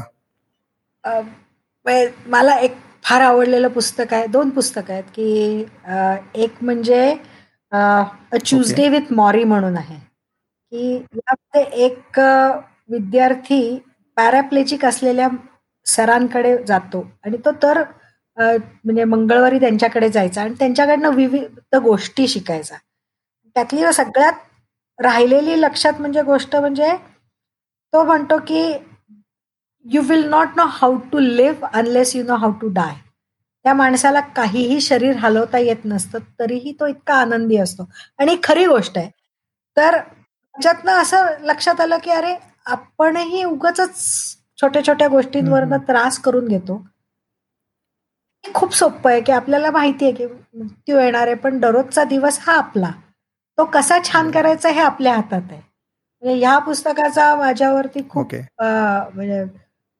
[SPEAKER 1] मला एक फार आवडलेलं पुस्तक आहे. दोन पुस्तक आहेत की एक म्हणजे अ ट्युजडे विथ मॉरी म्हणून आहे. की यामध्ये एक विद्यार्थी पॅराप्लेजिक असलेल्या सरांकडे जातो आणि तो तर म्हणजे मंगळवारी त्यांच्याकडे जायचा आणि त्यांच्याकडनं विविध गोष्टी शिकायचा. त्यातली सगळ्यात राहिलेली लक्षात म्हणजे गोष्ट म्हणजे तो म्हणतो की you will not know how to live unless you know how to die त्या माणसाला काहीही शरीर हलवता येत नसतं तरीही तो इतका आनंदी असतो. आणि खरी गोष्ट आहे. तर त्याच्यातनं असं लक्षात आलं की अरे आपणही उगाच छोट्या छोट्या गोष्टींवरनं. त्रास करून घेतो. हे खूप सोपं आहे की आपल्याला माहिती आहे की मृत्यू येणार आहे पण दररोजचा दिवस हा आपला. तो कसा छान करायचा हे आपल्या हातात आहे. म्हणजे ह्या पुस्तकाचा माझ्यावरती खूप म्हणजे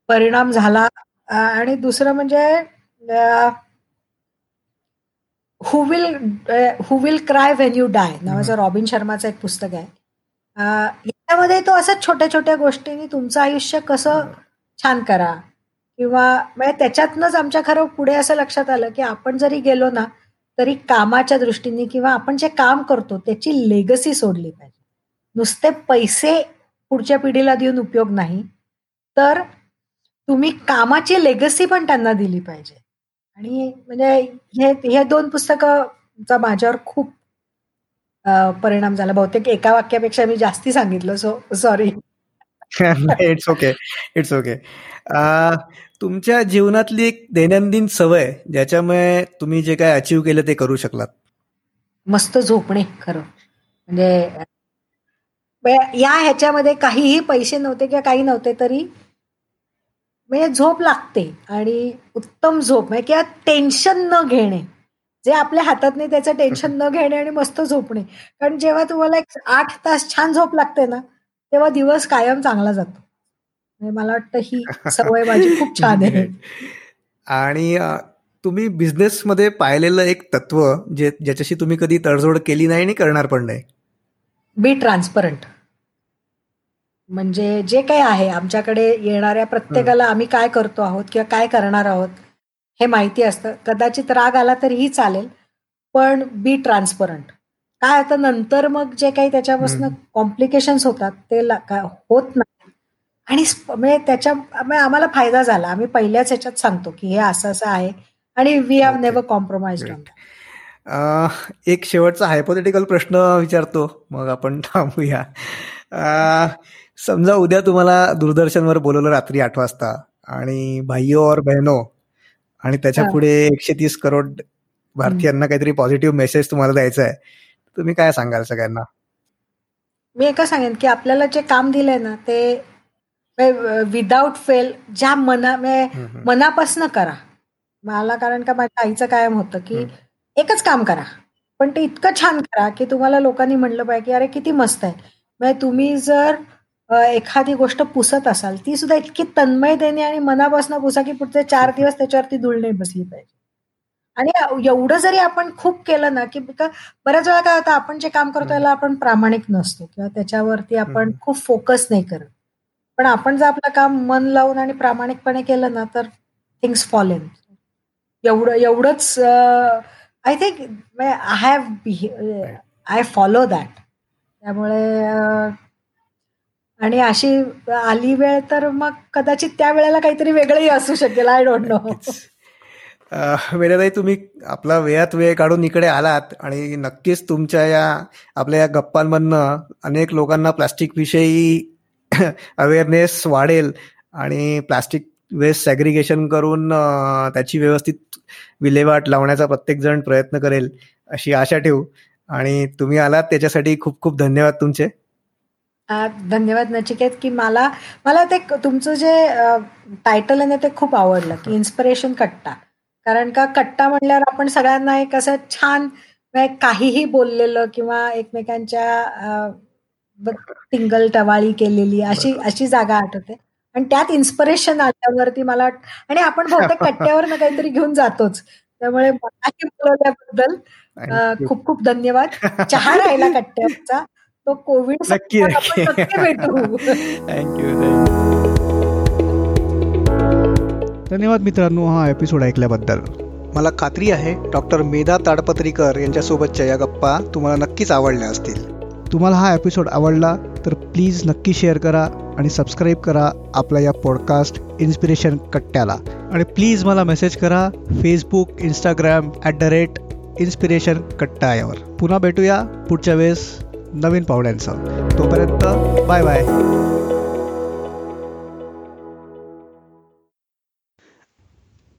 [SPEAKER 1] परिणाम झाला. आणि दुसरं म्हणजे who will who will cry when you die नावाचं रॉबिन शर्माचं एक पुस्तक आहे. याच्यामध्ये तो असं छोट्या छोट्या गोष्टींनी तुमचं आयुष्य कसं छान करा. किंवा म्हणजे त्याच्यातनंच आमच्या खरं पुढे असं लक्षात आलं की आपण जरी गेलो ना तरी कामाच्या दृष्टीने किंवा आपण जे काम करतो त्याची लेगसी सोडली पाहिजे. नुसते पैसे पुढच्या पिढीला देऊन उपयोग नाही. तर तुम्ही कामाची लेगसी पण त्यांना दिली पाहिजे. आणि म्हणजे हे हे दोन पुस्तकं माझ्यावर खूप परिणाम झाला. बहुतेक एका वाक्यापेक्षा मी जास्ती सांगितलं so sorry
[SPEAKER 2] it's okay it's okay तुमच्या जीवनातली एक दैनंदिन सवय ज्याच्यामुळे तुम्ही जे काय अचीव केलं ते करू शकलात?
[SPEAKER 1] मस्त झोपणे खरं. म्हणजे म्हणजे या ह्याच्यामध्ये काहीही पैसे नव्हते किंवा काही नव्हते तरी म्हणजे झोप लागते आणि उत्तम झोप म्हणजे किंवा टेन्शन न घेणे. जे आपल्या हातात नाही त्याचं टेन्शन न घेणे आणि मस्त झोपणे. कारण जेव्हा तुम्हाला एक आठ तास छान झोप लागते ना तेव्हा दिवस कायम चांगला जातो. म्हणजे मला वाटतं ही सवय माझी खूप छान आहे. (laughs)
[SPEAKER 2] आणि तुम्ही बिझनेसमध्ये पाहिलेलं एक तत्व जे ज्याच्याशी तुम्ही कधी तडजोड केली नाही आणि करणार पण नाही?
[SPEAKER 1] बी ट्रान्सपरंट म्हणजे जे काही आहे आमच्याकडे येणाऱ्या प्रत्येकाला आम्ही काय करतो आहोत किंवा काय करणार आहोत हे माहिती असतं. कदाचित राग आला तरीही चालेल पण बी ट्रान्सपरंट काय आता नंतर मग जे काही त्याच्यापासून कॉम्प्लिकेशन्स होतात ते होत नाही. आणि म्हणजे त्याच्या आम्हाला फायदा झाला. आम्ही पहिल्याच ह्याच्यात सांगतो की हे असं असं आहे आणि वी हॅव नेव्हर कॉम्प्रोमाइज
[SPEAKER 2] एक शेवटचा हायपोथेटिकल प्रश्न विचारतो. मग आपण थांबूया. समजा उद्या तुम्हाला दूरदर्शनवर बोलवलं रात्री आठ वाजता आणि भाईयो और बहनो आणि त्याच्या पुढे एकशे तीस करोड भारतीयांना काहीतरी पॉझिटिव्ह मेसेज तुम्हाला द्यायचा आहे तुम्ही काय सांगाल सगळ्यांना?
[SPEAKER 1] मी एकच सांगेन की आपल्याला जे काम दिलंय ना ते विदाऊट फेल ज्या मना मनापासून करा. मला कारण का माझ्या आईचं कायम होतं की एकच काम करा. पण ते इतकं छान करा की तुम्हाला लोकांनी म्हणलं पाहिजे की अरे किती मस्त आहे. म्हणजे तुम्ही जर एखादी गोष्ट पुसत असाल ती सुद्धा इतकी तन्मयतेने आणि मनापासून पुसा की पुढचे चार दिवस त्याच्यावरती धूळ नाही बसली पाहिजे. आणि एवढं जरी आपण खूप केलं ना की बऱ्याच वेळा काय होतं आपण जे काम करतो याला आपण प्रामाणिक नसतो किंवा त्याच्यावरती आपण खूप फोकस नाही करत. पण आपण जर आपलं काम मन लावून आणि प्रामाणिकपणे केलं ना तर थिंग्स फॉल इन एवढं एवढंच I think I have I follow that त्यामुळे आणि अशी आली वेळ तर मग कदाचित त्या वेळेला काहीतरी वेगळंही असू शकेल. आय डोंट नो
[SPEAKER 2] वेळेलाही तुम्ही आपला वेळात वेळ काढून इकडे आलात आणि नक्कीच तुमच्या या आपल्या या गप्पांमधनं अनेक लोकांना प्लास्टिक विषयी अवेअरनेस वाढेल आणि प्लास्टिक वेस्ट सॅग्रिगेशन करून त्याची व्यवस्थित विल्हेवाट लावण्याचा प्रत्येकजण प्रयत्न करेल अशी आशा ठेवू. आणि तुम्ही आलात त्याच्यासाठी खूप खूप धन्यवाद तुमचे.
[SPEAKER 1] धन्यवाद नचिकेत की मला मला ते तुमचं जे टायटल आहे ना ते खूप आवडलं की इन्स्पिरेशन कट्टा. कारण का कट्टा म्हणल्यावर आपण सगळ्यांना एक असं छान काहीही बोललेलं किंवा एकमेकांच्या टिंगल टवाळी केलेली अशी अशी जागा आठवते. आणि त्यात इन्स्पिरेशन आल्यावरती मला आणि आपण बहुतेक कट्ट्यावर ना काहीतरी घेऊन जातोच. त्यामुळे मलाही बोलवल्याबद्दल खूप खूप धन्यवाद. चहा राहिला कट्ट्यावरचा. तो कोविड
[SPEAKER 2] नक्की थँक्यू (laughs)
[SPEAKER 3] धन्यवाद मित्रांनो हा एपिसोड ऐकल्याबद्दल. मला खात्री आहे डॉक्टर मेधा ताडपत्रीकर यांच्यासोबतच्या या गप्पा तुम्हाला नक्कीच आवडल्या असतील. तुम्हाला हा एपिसोड आवडला तर प्लीज नक्की शेअर करा आणि सबस्क्राईब करा आपल्या या पॉडकास्ट इन्स्पिरेशन कट्ट्याला. आणि प्लीज मला मेसेज करा Facebook Instagram at the rate inspiration Katta यावर. पुन्हा भेटूया पुढच्या वेळेस. नवीन पाहुण्यांचं. तोपर्यंत बाय बाय.